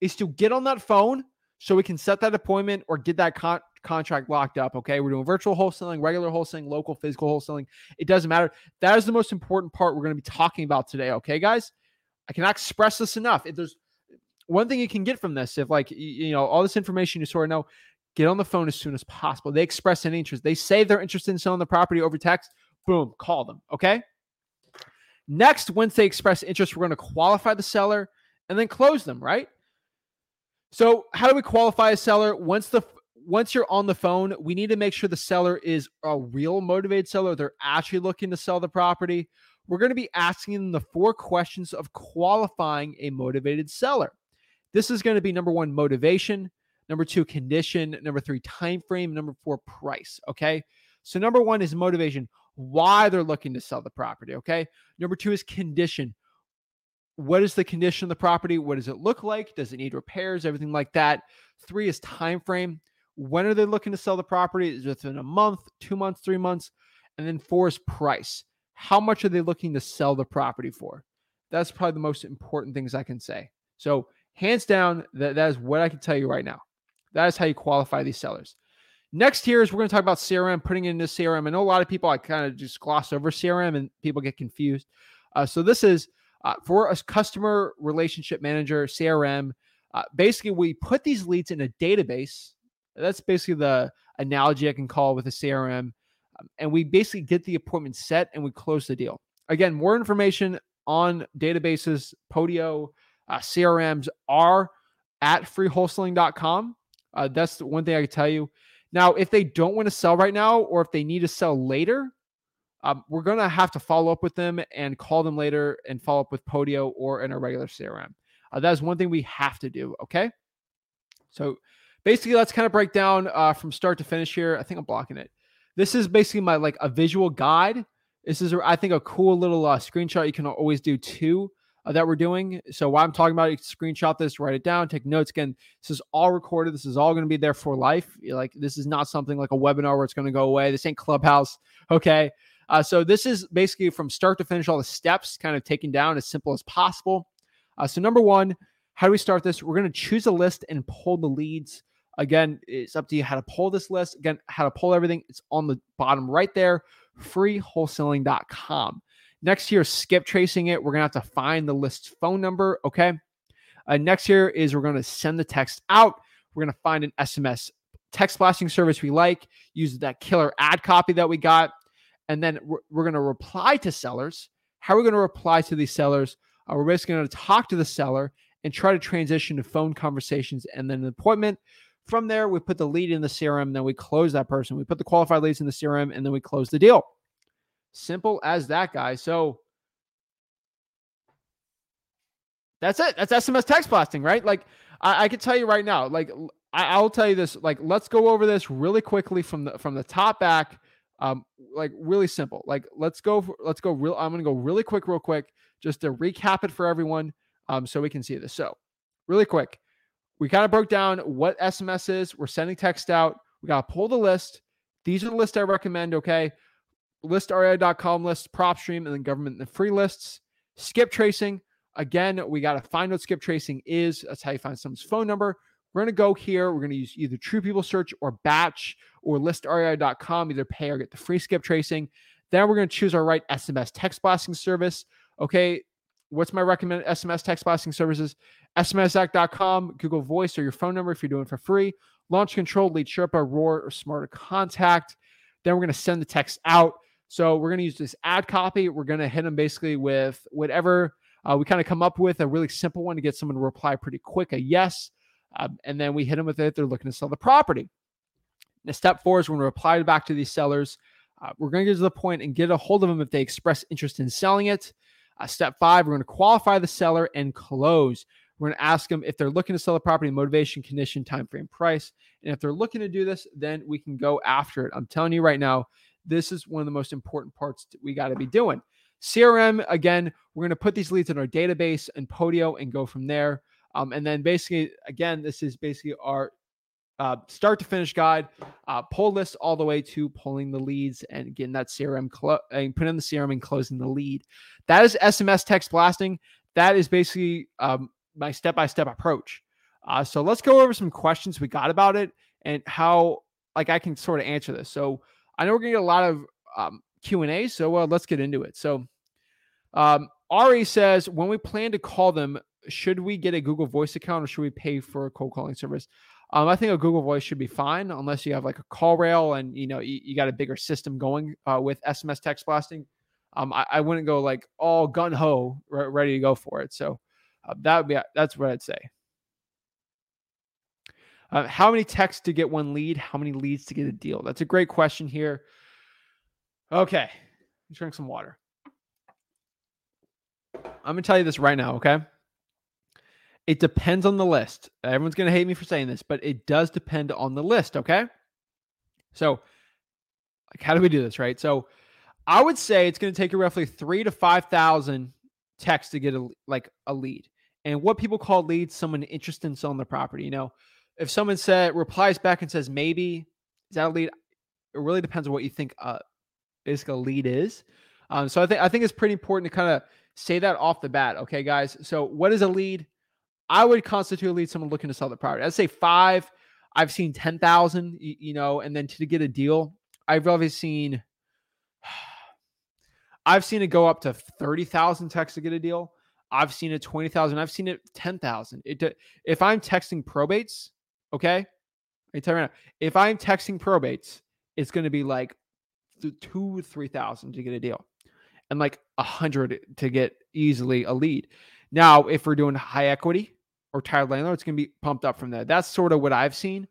is to get on that phone so we can set that appointment or get that con- contract locked up. Okay. We're doing virtual wholesaling, regular wholesaling, local physical wholesaling. It doesn't matter. That is the most important part we're going to be talking about today. Okay, guys? I cannot express this enough. If there's one thing you can get from this, if like, you know, all this information you sort of know, get on the phone as soon as possible. They express an interest. They say they're interested in selling the property over text. Boom, call them. Okay. Next, once they express interest, we're going to qualify the seller and then close them, right? So, how do we qualify a seller? Once the once you're on the phone, we need to make sure the seller is a real motivated seller. They're actually looking to sell the property. We're going to be asking them the four questions of qualifying a motivated seller. This is going to be number one, motivation. Number two, condition. Number three, time frame. Number four, price. Okay. So number one is motivation, why they're looking to sell the property. Okay. Number two is condition. What is the condition of the property? What does it look like? Does it need repairs? Everything like that. Three is time frame when are they looking to sell the property? Is it within a month two months three months? And then four is price. How much are they looking to sell the property for? That's probably the most important things i can say. So hands down that, that is what i can tell you right now. That is how you qualify these sellers next here is we're going to talk about crm putting in this crm i know a lot of people i kind of just gloss over crm and people get confused uh, so this is uh, for a customer relationship manager, CRM, uh, basically we put these leads in a database. That's basically the analogy I can call with a CRM. Um, and we basically get the appointment set and we close the deal. Again, more information on databases, Podio, uh, CRMs are at freewholesaling.com. Uh, that's the one thing I can tell you. Now, if they don't want to sell right now or if they need to sell later, um, we're going to have to follow up with them and call them later and follow up with Podio or in a regular CRM. Uh, that is one thing we have to do. Okay. So basically, let's kind of break down uh, from start to finish here. I think I'm blocking it. This is basically my like a visual guide. This is, I think, a cool little uh, screenshot you can always do too uh, that we're doing. So while I'm talking about it, screenshot this, write it down, take notes. Again, this is all recorded. This is all going to be there for life. Like this is not something like a webinar where it's going to go away. This ain't Clubhouse. Okay. Uh, so this is basically from start to finish, all the steps kind of taken down as simple as possible. Uh, so number one, how do we start this? We're going to choose a list and pull the leads. Again, it's up to you how to pull this list. Again, how to pull everything. It's on the bottom right there, freewholesaling.com. Next here, skip tracing it. We're going to have to find the list's phone number. Okay. Uh, next here is we're going to send the text out. We're going to find an SMS text blasting service we like, use that killer ad copy that we got and then we're, we're going to reply to sellers. How are we going to reply to these sellers? Uh, we're basically going to talk to the seller and try to transition to phone conversations and then an appointment. From there, we put the lead in the CRM, then we close that person. We put the qualified leads in the CRM, and then we close the deal. Simple as that, guys. So that's it. That's SMS text blasting, right? Like I, I can tell you right now, like I, will tell you this. Like let's go over this really quickly from the from the top back um, like really simple. Like let's go. Let's go real. I'm gonna go really quick, real quick, just to recap it for everyone, um, so we can see this. So, really quick, we kind of broke down what SMS is. We're sending text out. We gotta pull the list. These are the lists I recommend. Okay, listrei.com list, PropStream, and then government and free lists. Skip tracing. Again, we got to find what skip tracing is. That's how you find someone's phone number. We're going to go here. We're going to use either True People Search or Batch or listrei.com, either pay or get the free skip tracing. Then we're going to choose our right SMS text blasting service. Okay, what's my recommended SMS text blasting services? SMSZach.com, Google Voice, or your phone number if you're doing for free. Launch Control, Lead Sherpa, Roar, or Smarter Contact. Then we're going to send the text out. So we're going to use this ad copy. We're going to hit them basically with whatever uh, we kind of come up with, a really simple one to get someone to reply pretty quick, a yes. Um, and then we hit them with it. They're looking to sell the property. Now, step four is when to reply back to these sellers. Uh, we're going to get to the point and get a hold of them if they express interest in selling it. Uh, step five, we're going to qualify the seller and close. We're going to ask them if they're looking to sell the property, motivation, condition, time frame, price. And if they're looking to do this, then we can go after it. I'm telling you right now, this is one of the most important parts we got to be doing. CRM, again, we're going to put these leads in our database and Podio and go from there. Um, and then basically, again, this is basically our uh, start to finish guide, uh, pull list all the way to pulling the leads and getting that CRM clo- and putting in the CRM and closing the lead. That is SMS text blasting. That is basically um, my step by step approach. Uh, so let's go over some questions we got about it and how like I can sort of answer this. So I know we're gonna get a lot of um, Q and A, so uh, let's get into it. So um, Ari says, when we plan to call them, should we get a Google Voice account or should we pay for a cold calling service? Um, I think a Google Voice should be fine unless you have like a CallRail and you know you, you got a bigger system going uh, with SMS text blasting. Um, I, I, wouldn't go like all gun ho re- ready to go for it. So uh, that would be that's what I'd say. Uh, how many texts to get one lead? How many leads to get a deal? That's a great question here. Okay, drink some water. I'm gonna tell you this right now, okay? It depends on the list. Everyone's gonna hate me for saying this, but it does depend on the list, okay? So, like, how do we do this, right? So, I would say it's gonna take you roughly three to five thousand texts to get a like a lead. And what people call leads, someone interested in selling the property. You know, if someone said replies back and says maybe, is that a lead? It really depends on what you think uh basically a lead is. Um, so I think I think it's pretty important to kind of say that off the bat. Okay, guys. So what is a lead? I would constitute a lead someone looking to sell the property. I'd say five. I've seen 10,000, you know, and then to get a deal, I've obviously seen, [SIGHS] I've seen it go up to 30,000 texts to get a deal. I've seen it 20,000. I've seen it 10,000. It, if I'm texting probates, okay, I tell you right now, if I'm texting probates, it's going to be like two, 3,000 to get a deal and like a hundred to get easily a lead. Now, if we're doing high equity or tired landlord, it's going to be pumped up from there. That's sort of what I've seen.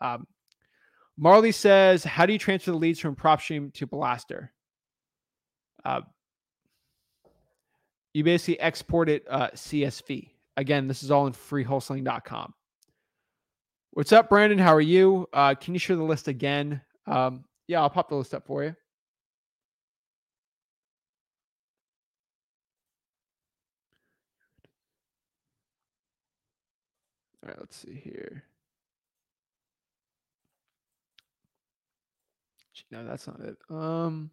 Um, Marley says, "How do you transfer the leads from PropStream to Blaster?" Uh, you basically export it uh, CSV. Again, this is all in freewholesaling.com. What's up, Brandon? How are you? Uh, can you share the list again? Um, yeah, I'll pop the list up for you. All right, let's see here. No, that's not it. Um,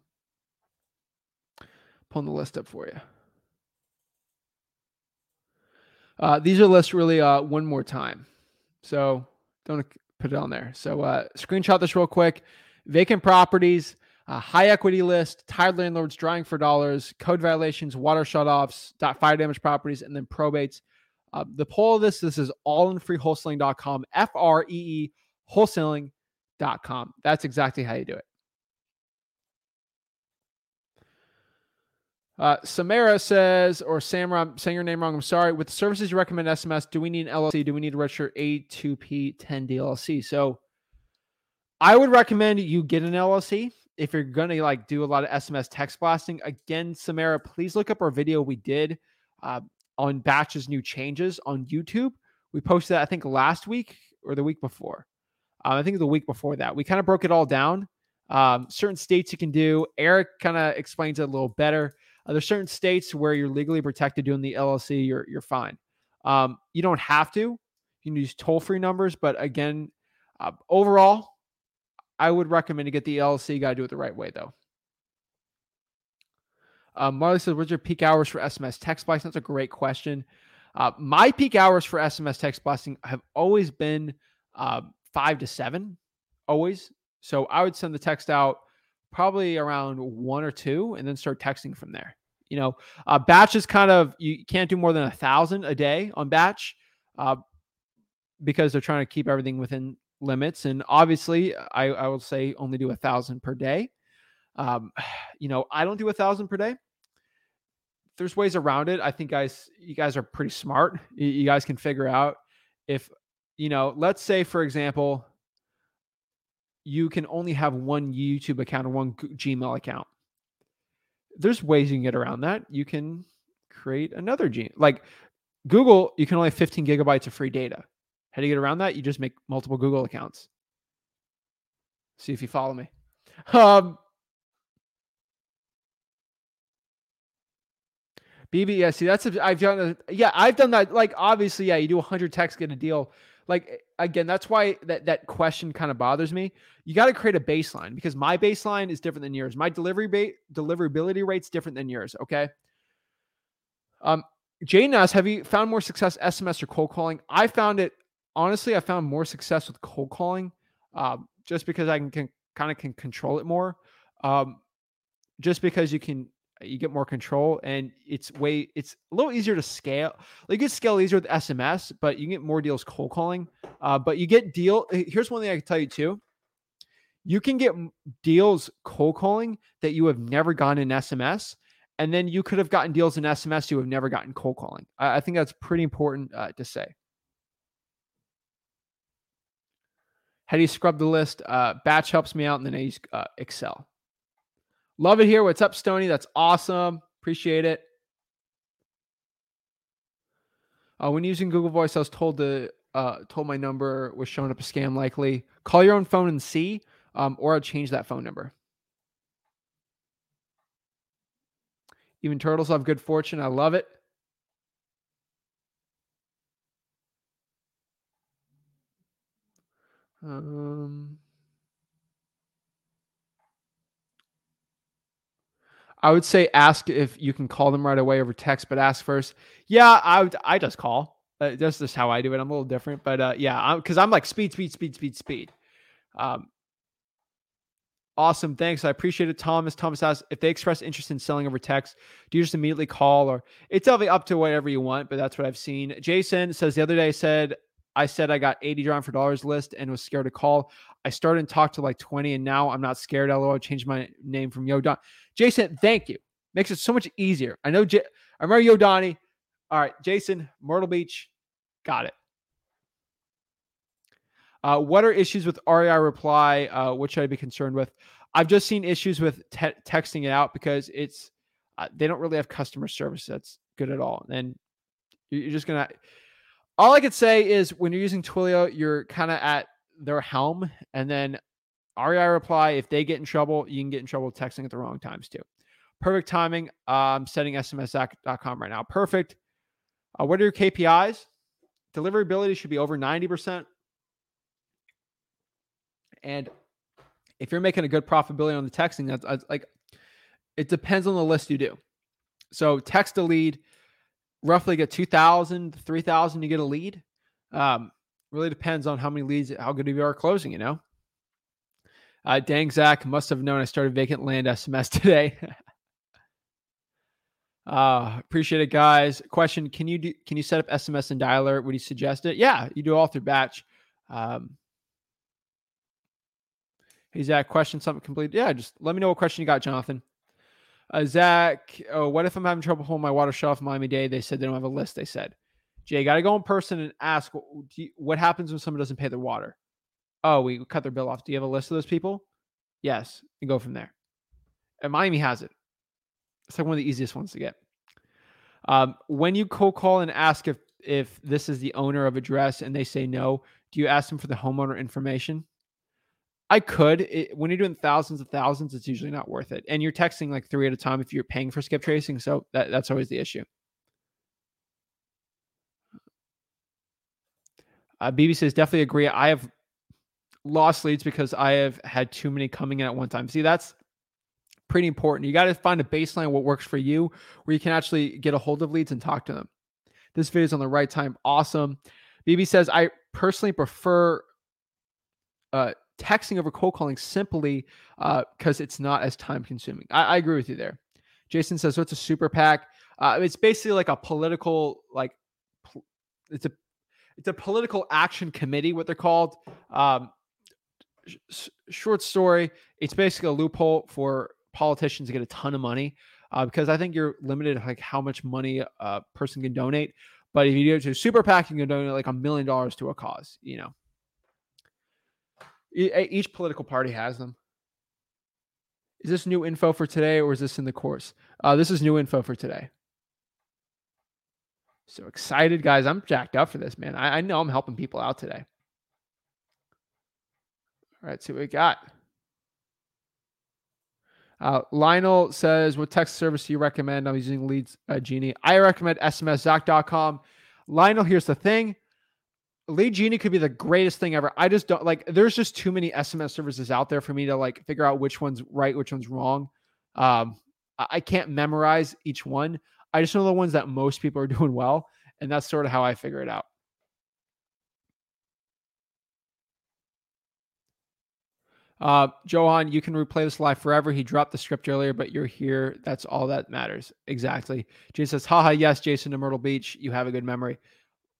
pulling the list up for you. Uh, these are lists really uh, one more time. So don't put it on there. So uh, screenshot this real quick. Vacant properties, high equity list, tired landlords driving for dollars, code violations, water shutoffs, fire damage properties, and then probates. Uh, the poll of this, this is all in freewholesaling.com, F R E E wholesaling.com. That's exactly how you do it. Uh, Samara says, or Samara, I'm saying your name wrong. I'm sorry. With the services you recommend SMS, do we need an LLC? Do we need to register A2P 10 DLC? So I would recommend you get an LLC if you're going to like do a lot of SMS text blasting. Again, Samara, please look up our video we did. Uh, on Batch's new changes on YouTube. We posted that, I think, last week or the week before. Um, I think the week before that. We kind of broke it all down. Um, certain states you can do. Eric kind of explains it a little better. Uh, there's certain states where you're legally protected doing the LLC, you're, you're fine. Um, you don't have to. You can use toll free numbers, but again, uh, overall, I would recommend to get the LLC. Got to do it the right way, though. Uh, Marley says, "What's your peak hours for SMS text blasting?" That's a great question. Uh, my peak hours for SMS text blasting have always been uh, five to seven, always. So I would send the text out probably around one or two, and then start texting from there. You know, uh, batch is kind of you can't do more than a thousand a day on batch uh, because they're trying to keep everything within limits. And obviously, I, I will say only do a thousand per day. Um, [SIGHS] you know, I don't do a thousand per day. There's ways around it. I think guys, you guys are pretty smart. You, you guys can figure out if, you know, let's say for example, you can only have one YouTube account or one Gmail account there's ways you can get around that. You can create another gene. Like Google, you can only have 15 gigabytes of free data. How do you get around that? You just make multiple Google accounts. See if you follow me. Um, BB, yeah, see, that's a, I've done. Yeah, I've done that. Like, obviously, yeah, you do 100 texts, get a deal. Like, again, that's why that that question kind of bothers me. You got to create a baseline because my baseline is different than yours. My delivery ba- deliverability rate's different than yours. Okay. Um, Jane asks, have you found more success SMS or cold calling? I found it honestly. I found more success with cold calling, um, just because I can, can kind of can control it more. Um, just because you can you get more control and it's way it's a little easier to scale like you get scale easier with sms but you get more deals cold calling uh, but you get deal here's one thing i can tell you too. You can get deals cold calling that you have never gotten in sms and then you could have gotten deals in sms you have never gotten cold calling. I, I think that's pretty important uh, to say. How do you scrub the list? Uh, batch helps me out and then i use uh, excel Love it here. What's up, Stony? That's awesome. Appreciate it. Uh, when using Google Voice, I was told the uh, told my number was showing up a scam likely. Call your own phone and see, um, or I'll change that phone number. Even turtles have good fortune. I love it. Um. I would say ask if you can call them right away over text, but ask first. Yeah, I would. I just call. Uh, that's just how I do it. I'm a little different, but uh, yeah, because I'm, I'm, like speed, speed, speed, speed, speed. Um, awesome, thanks. I appreciate it, Thomas. Thomas asks if they express interest in selling over text, do you just immediately call, or it's definitely up to whatever you want, but that's what I've seen. Jason says the other day I said I said I got 80 driving for dollars list and was scared to call. I started and talked to like 20, and now I'm not scared. LOL, I changed my name from Yo Don. Jason, thank you. Makes it so much easier. I know. J- I remember Yo Donnie. All right, Jason, Myrtle Beach, got it. Uh, what are issues with REI reply? Uh, what should I be concerned with? I've just seen issues with te- texting it out because it's uh, they don't really have customer service that's good at all, and you're just gonna. All I could say is when you're using Twilio, you're kind of at their helm, and then REI reply. If they get in trouble, you can get in trouble texting at the wrong times too. Perfect timing. Uh, I'm setting SMS.com right now. Perfect. Uh, what are your KPIs? Deliverability should be over 90%. And if you're making a good profitability on the texting, that's, that's like it depends on the list you do. So text a lead, roughly get 2,000, 3,000 to get a lead. Um, really depends on how many leads, how good you are closing, you know? Uh, dang, Zach must have known I started vacant land SMS [LAUGHS] today. uh, appreciate it, guys. Question: Can you do? Can you set up SMS and dialer? Would you suggest it? Yeah, you do all through batch. Um, hey Zach, question something complete? Yeah, just let me know what question you got, Jonathan. Uh, Zach, oh, what if I'm having trouble holding my water shelf Miami Dade? They said they don't have a list. They said, Jay, got to go in person and ask what happens when someone doesn't pay their water. Oh, we cut their bill off. Do you have a list of those people? Yes, and go from there. And Miami has it. It's like one of the easiest ones to get. Um, when you cold call and ask if if this is the owner of address and they say no, do you ask them for the homeowner information? I could. It, when you're doing thousands of thousands, it's usually not worth it. And you're texting like three at a time if you're paying for skip tracing. So that, that's always the issue. Uh, BB says definitely agree. I have lost leads because I have had too many coming in at one time. See, that's Pretty important. You got to find a baseline what works for you, where you can actually get a hold of leads and talk to them. This video is on the right time. Awesome. BB says, I personally prefer uh, texting over cold calling simply because uh, it's not as time consuming. I, I, agree with you there. Jason says, "What's so a super PAC? Uh, it's basically like a political, like it's a it's a political action committee, what they're called. Um, short story, it's basically a loophole for politicians to get a ton of money uh, because I think you're limited like how much money a person can donate. But if you go to a super PAC, you can donate like a million dollars to a cause. You know, each political party has them. Is this new info for today or is this in the course? Uh, this is new info for today. So excited, guys. I'm jacked up for this, man. I, I know I'm helping people out today. All right, see what we got. Uh, Lionel says, What text service do you recommend? I'm using Leads uh, Genie. I recommend SMSZach.com. Lionel, here's the thing Lead Genie could be the greatest thing ever. I just don't like, there's just too many SMS services out there for me to like figure out which one's right, which one's wrong. Um, I can't memorize each one. I just know the ones that most people are [LAUGHS] doing well. And that's sort of how I figure it out. Uh, Johan, you can replay this live forever. He dropped the script earlier, but you're here. That's all that matters. Exactly. Jason says, haha, yes, Jason to Myrtle Beach. You have a good memory.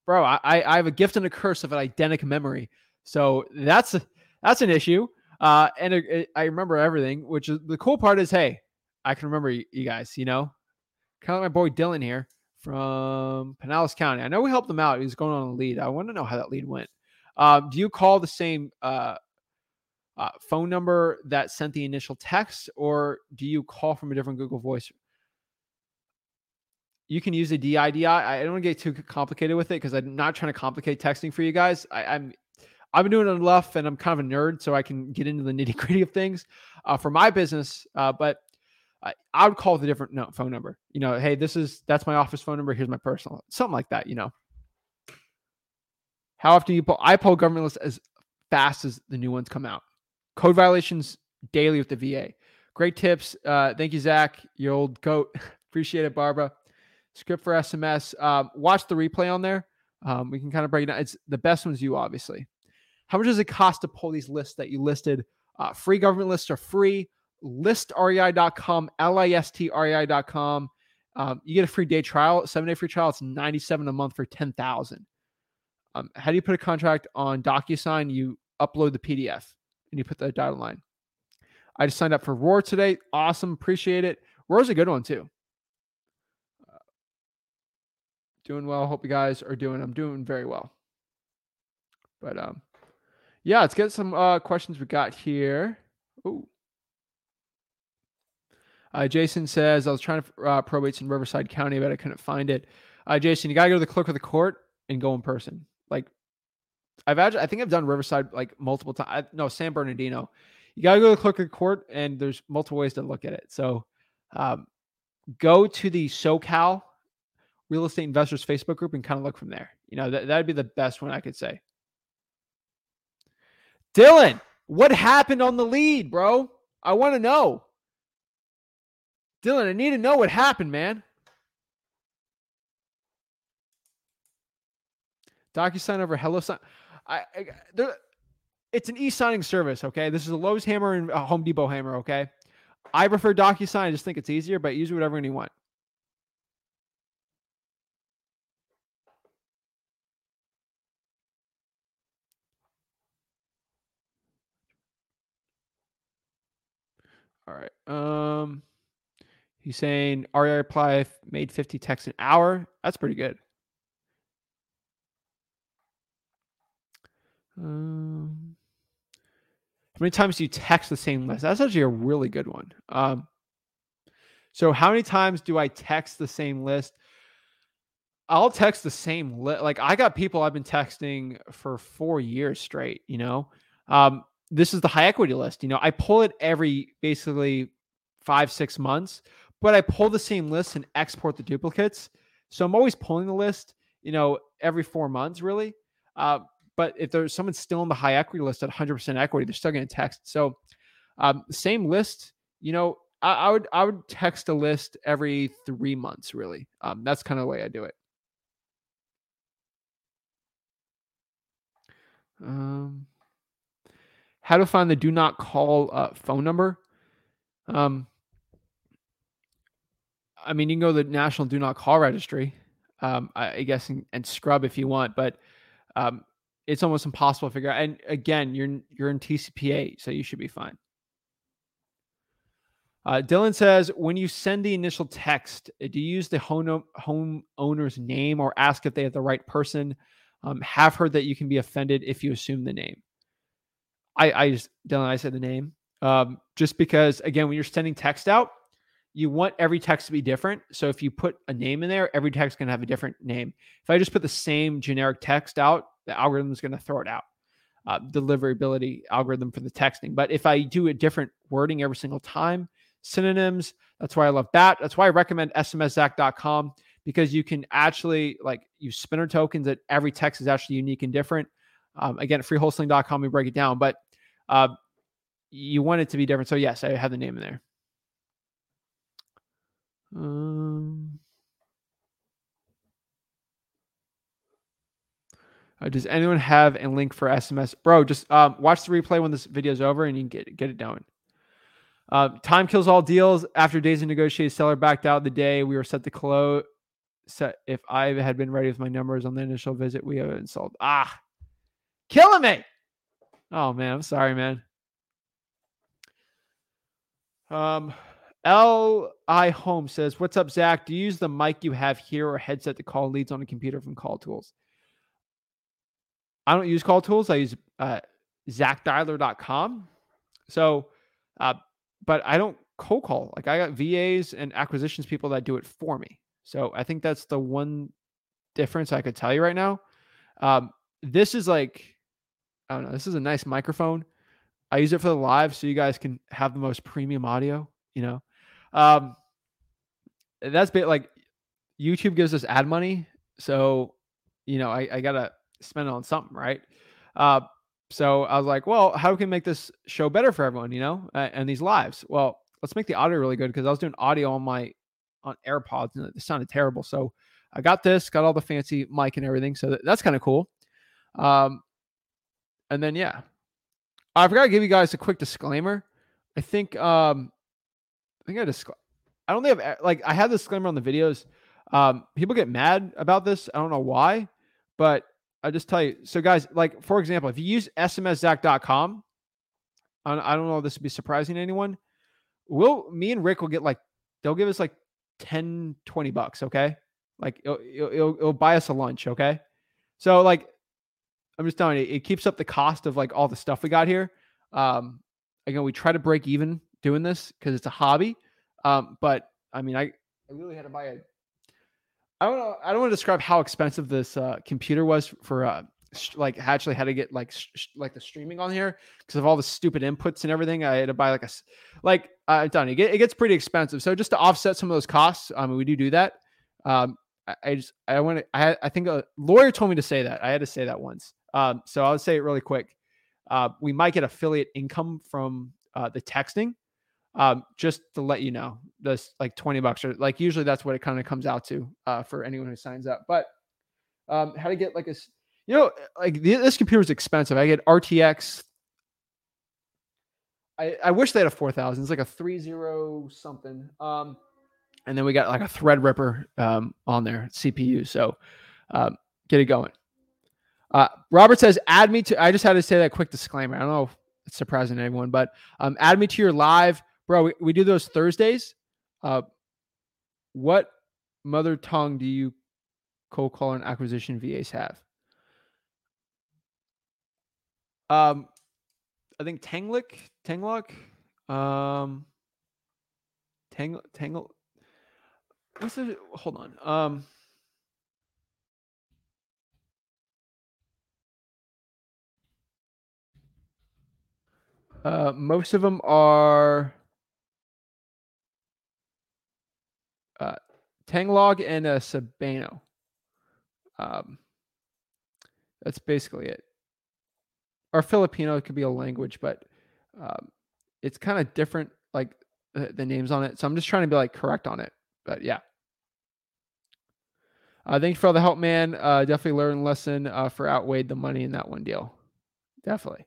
Bro, I, I have a gift and a curse of an identical memory. So that's that's an issue. Uh, and it, it, I remember everything, which is the cool part is, hey, I can remember you, you guys, you know, kind of like my boy Dylan here from Pinellas County. I know we helped him out. He was going on a lead. I want to know how that lead went. Um, do you call the same uh, uh, phone number that sent the initial text, or do you call from a different Google Voice? You can use a DIDI. I don't want to get too complicated with it because I'm not trying to complicate texting for you guys. I, I'm I've been doing it enough, and I'm kind of a nerd, so I can get into the [LAUGHS] nitty gritty of things uh, for my business. Uh, but I, I, would call the different no, phone number. You know, hey, this is that's my office phone number. Here's my personal, something like that. You know, how often do you pull? I pull government lists as fast as the new ones come out. Code violations daily with the VA. Great tips. Uh, thank you, Zach. Your old goat. [LAUGHS] Appreciate it, Barbara. Script for SMS. Um, watch the replay on there. Um, we can kind of break it down. It's the best one's you, obviously. How much does it cost to pull these lists that you listed? Uh, free government lists are free. Listrei.com, L-I-S-T-R-E-I.com. Um, you get a free day trial, seven day free trial. It's 97 a month for 10,000. Um, how do you put a contract on DocuSign? You upload the PDF and you put the dotted line. I just signed up for Roar today. Awesome. Appreciate it. Roar's a good one too. Uh, doing well. Hope you guys are doing. I'm doing very well. But um, yeah, let's get some uh questions we got here. Ooh. Uh, Jason says I was trying to uh, probates in Riverside County, but I couldn't find it. Uh, Jason, you gotta go to the clerk of the court and go in person. I've actually, I think I've done Riverside like multiple times. No, San Bernardino. You got to go to of court, and there's multiple ways to look at it. So, um, go to the SoCal Real Estate Investors Facebook group and kind of look from there. You know, that that'd be the best one I could say. Dylan, what happened on the lead, bro? I want to know. Dylan, I need to know what happened, man. DocuSign over HelloSign. I, I there, it's an e-signing service. Okay, this is a Lowe's hammer and a Home Depot hammer. Okay, I prefer DocuSign. I just think it's easier, but use whatever you want. All right. Um, he's saying REI reply made 50 texts an hour. That's pretty good. Um, how many times do you text the same list? That's actually a really good one. Um, so how many times do I text the same list? I'll text the same list. Like I got people I've been texting for four years straight. You know, um, this is the high equity list. You know, I pull it every basically five six months, but I pull the same list and export the duplicates. So I'm always pulling the list. You know, every four months, really. Uh, but if there's someone still on the high equity list at 100% equity, they're still getting text. So, um, same list, you know, I, I would I would text a list every three months. Really, um, that's kind of the way I do it. Um, how to find the do not call uh, phone number? Um, I mean, you can go to the National Do Not Call Registry, um, I, I guess, and, and scrub if you want, but um, it's almost impossible to figure out. And again, you're you're in TCPA, so you should be fine. Uh, Dylan says, when you send the initial text, uh, do you use the home, home owner's name or ask if they have the right person? Um, have heard that you can be offended if you assume the name. I, I just, Dylan, I said the name. Um, just because, again, when you're sending text out, you want every text to be different. So if you put a name in there, every text can have a different name. If I just put the same generic text out, the algorithm is going to throw it out. Uh, deliverability algorithm for the texting. But if I do a different wording every single time, synonyms. That's why I love that. That's why I recommend smszach.com because you can actually like use spinner tokens that every text is actually unique and different. Um, again, freewholesaling.com, we break it down, but uh, you want it to be different. So yes, I have the name in there. Um, uh, does anyone have a link for SMS, bro? Just um, watch the replay when this video is over, and you can get get it down. Uh, time kills all deals. After days of negotiated, seller backed out the day we were set to close. Set if I had been ready with my numbers on the initial visit, we have installed. Ah, killing me. Oh man, I'm sorry, man. Um, L I Home says, "What's up, Zach? Do you use the mic you have here or headset to call leads on a computer from Call Tools?" I don't use Call Tools. I use uh, ZachDialer.com. So, uh, but I don't cold call. Like I got VAs and acquisitions people that do it for me. So I think that's the one difference I could tell you right now. Um, this is like, I don't know, this is a nice microphone. I use it for the live so you guys can have the most premium audio, you know. Um, that's bit like YouTube gives us ad money. So, you know, I, I gotta spend it on something, right? Uh, so I was like, well, how can we make this show better for everyone, you know, uh, and these lives? Well, let's make the audio really good because I was doing audio on my on AirPods and it sounded terrible. So I got this, got all the fancy mic and everything. So that, that's kind of cool. Um, and then yeah, I forgot to give you guys a quick disclaimer. I think um, I think I just I don't think I've like I had this disclaimer on the videos. Um, people get mad about this. I don't know why, but I just tell you. So, guys, like for example, if you use smszach.com, I don't know if this would be surprising to anyone. We'll, me and Rick will get like, they'll give us like 10, 20 bucks. Okay. Like it'll, it'll, it'll buy us a lunch. Okay. So, like, I'm just telling you, it keeps up the cost of like all the stuff we got here. Um, again, we try to break even doing this because it's a hobby. Um, but I mean, I, I really had to buy a I don't know. I don't want to describe how expensive this uh, computer was for uh, sh- like actually had to get like sh- like the streaming on here because of all the stupid inputs and everything. I had to buy like a like I uh, done. It, it gets pretty expensive. So just to offset some of those costs, I mean, we do do that. Um, I, I just I want to. I I think a lawyer told me to say that. I had to say that once. Um, so I'll say it really quick. Uh, we might get affiliate income from uh, the texting um, just to let you know, this like 20 bucks or like usually that's what it kind of comes out to uh, for anyone who signs up. But um, how to get like a, you know, like this computer is expensive. I get RTX. I, I wish they had a 4000. It's like a three zero something. Um, and then we got like a Threadripper um, on there CPU. So um, get it going. Uh, Robert says, add me to, I just had to say that quick disclaimer. I don't know if it's surprising to anyone, but um, add me to your live bro, we, we do those Thursdays. Uh, what mother tongue do you cold call and acquisition VAs have? Um, I think Tanglik, Tanglok, um, Tangle, Tangle. What's the? Hold on. Um. Uh, most of them are Tanglog and a Sabano. Um, that's basically it. Or Filipino it could be a language, but um, it's kind of different. Like uh, the names on it. So I'm just trying to be like correct on it. But yeah. Uh, thanks for all the help, man. Uh, definitely learned lesson uh, for outweighed the money in that one deal. Definitely.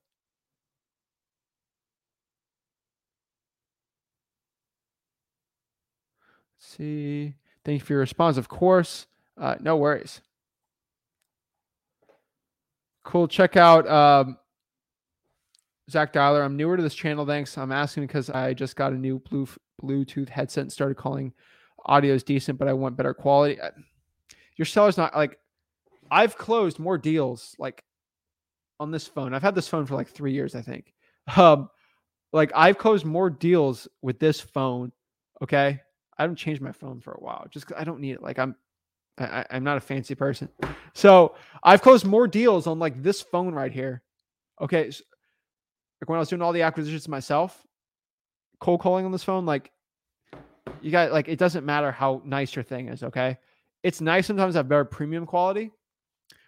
See. Thank you for your response. Of course. Uh, no worries. Cool. Check out um, Zach Dialer. I'm newer to this channel. Thanks. I'm asking because I just got a new blue Bluetooth headset and started calling audio is decent, but I want better quality. Your seller's not like I've closed more deals like on this phone. I've had this phone for like three years, I think. Um, like I've closed more deals with this phone. Okay, I don't change my phone for a while, just I don't need it. Like I'm, I, I'm not a fancy person, so I've closed more deals on like this phone right here. Okay, so, like when I was doing all the acquisitions myself, cold calling on this phone, like you got like it doesn't matter how nice your thing is. Okay, it's nice sometimes to have better premium quality.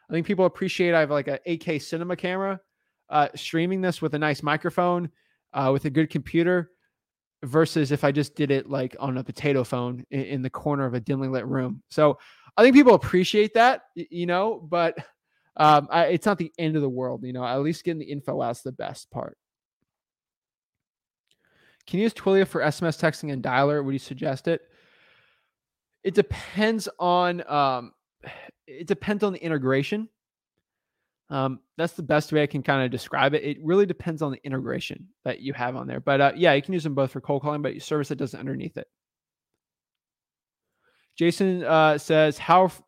I think people appreciate I have like a 8K cinema camera, uh, streaming this with a nice microphone, uh, with a good computer versus if I just did it like on a potato phone in, in the corner of a dimly lit room. So I think people appreciate that, you know, but um, I, it's not the end of the world, you know. At least getting the info out's the best part. Can you use Twilio for SMS texting and dialer? Would you suggest it? It depends on um, [SIGHS] it depends on the integration. Um, that's the best way I can kind of describe it. It really depends on the integration that you have on there. But uh, yeah, you can use them both for cold calling, but service that doesn't underneath it. Jason uh, says, How f-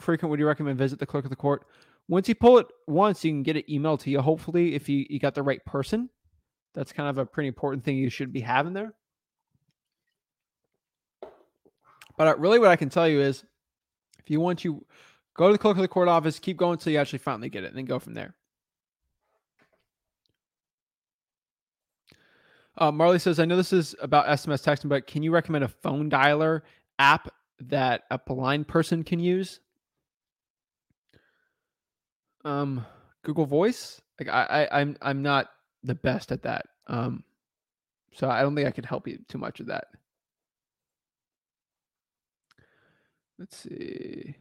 frequent would you recommend visit the clerk of the court? Once you pull it once, you can get it emailed to you. Hopefully, if you, you got the right person, that's kind of a pretty important thing you should be having there. But uh, really, what I can tell you is if you want to Go to the clerk of the court office, keep going until you actually finally get it, and then go from there. Uh, Marley says, I know this is about SMS texting, but can you recommend a phone dialer app that a blind person can use? Um, Google Voice. Like I, I I'm I'm not the best at that. Um, so I don't think I could help you too much with that. Let's see.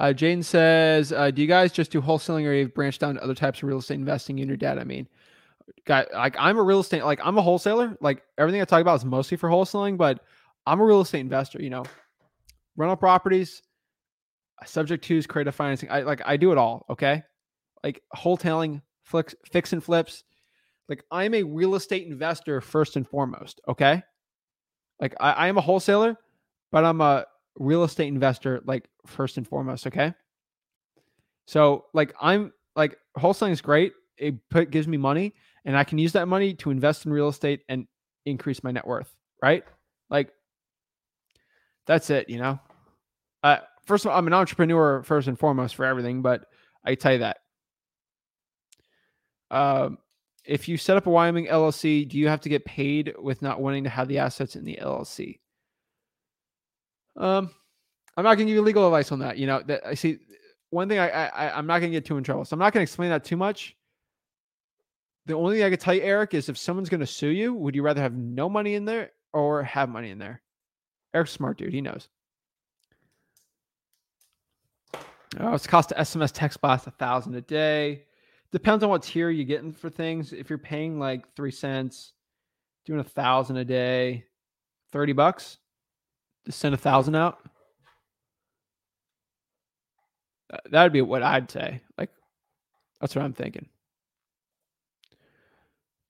Uh, Jane says, uh, "Do you guys just do wholesaling, or you've branched down to other types of real estate investing in your dad?" I mean, guy, like I'm a real estate, like I'm a wholesaler. Like everything I talk about is mostly for wholesaling, but I'm a real estate investor. You know, rental properties, subject to creative financing. I like I do it all. Okay, like wholesaling, fix, fix and flips. Like I'm a real estate investor first and foremost. Okay, like I, I am a wholesaler, but I'm a real estate investor like first and foremost okay? So like i'm like wholesaling is great it put, gives me money and i can use that money to invest in real estate and increase my net worth right? Like that's it you know? Uh first of all i'm an entrepreneur first and foremost for everything but i tell you that. Um if you set up a wyoming llc do you have to get paid with not wanting to have the assets in the llc um, I'm not going to give you legal advice on that. You know, that I see one thing I, I I'm not going to get too in trouble. So I'm not going to explain that too much. The only thing I could tell you, Eric, is if someone's going to sue you, would you rather have no money in there or have money in there? Eric's smart dude. He knows. Oh, it's cost to SMS text blast a thousand a day. Depends on what tier you're getting for things. If you're paying like three cents, doing a thousand a day, 30 bucks. Send a thousand out. That would be what I'd say. Like, that's what I'm thinking.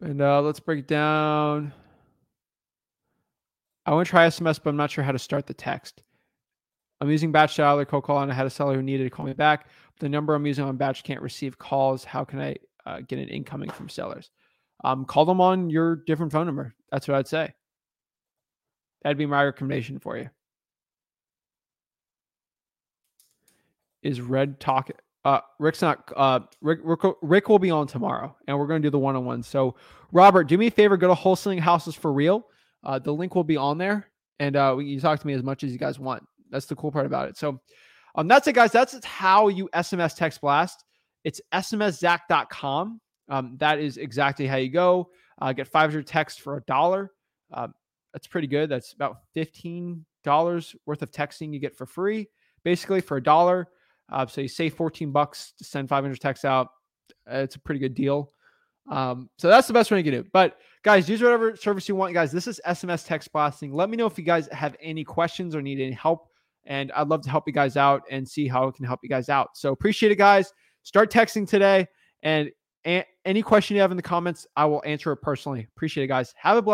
And uh, let's break it down. I want to try SMS, but I'm not sure how to start the text. I'm using Batch Dialer, cold call, and I had a seller who needed to call me back. The number I'm using on Batch can't receive calls. How can I uh, get an incoming from sellers? Um, call them on your different phone number. That's what I'd say. That'd be my recommendation for you. Is Red talk? Uh, Rick's not. Uh, Rick, Rick, will be on tomorrow, and we're going to do the one on one. So, Robert, do me a favor. Go to wholesaling houses for real. Uh, the link will be on there, and uh, you talk to me as much as you guys want. That's the cool part about it. So, um, that's it, guys. That's how you SMS text blast. It's smszach.com. Um, that is exactly how you go. Uh, get 500 texts for a dollar. Um, that's pretty good. That's about $15 worth of texting you get for free, basically for a dollar. Uh, so you save 14 bucks to send 500 texts out. It's a pretty good deal. Um, so that's the best way to get it. But guys, use whatever service you want, guys. This is SMS text blasting. Let me know if you guys have any questions or need any help. And I'd love to help you guys out and see how it can help you guys out. So appreciate it, guys. Start texting today. And any question you have in the comments, I will answer it personally. Appreciate it, guys. Have a blessed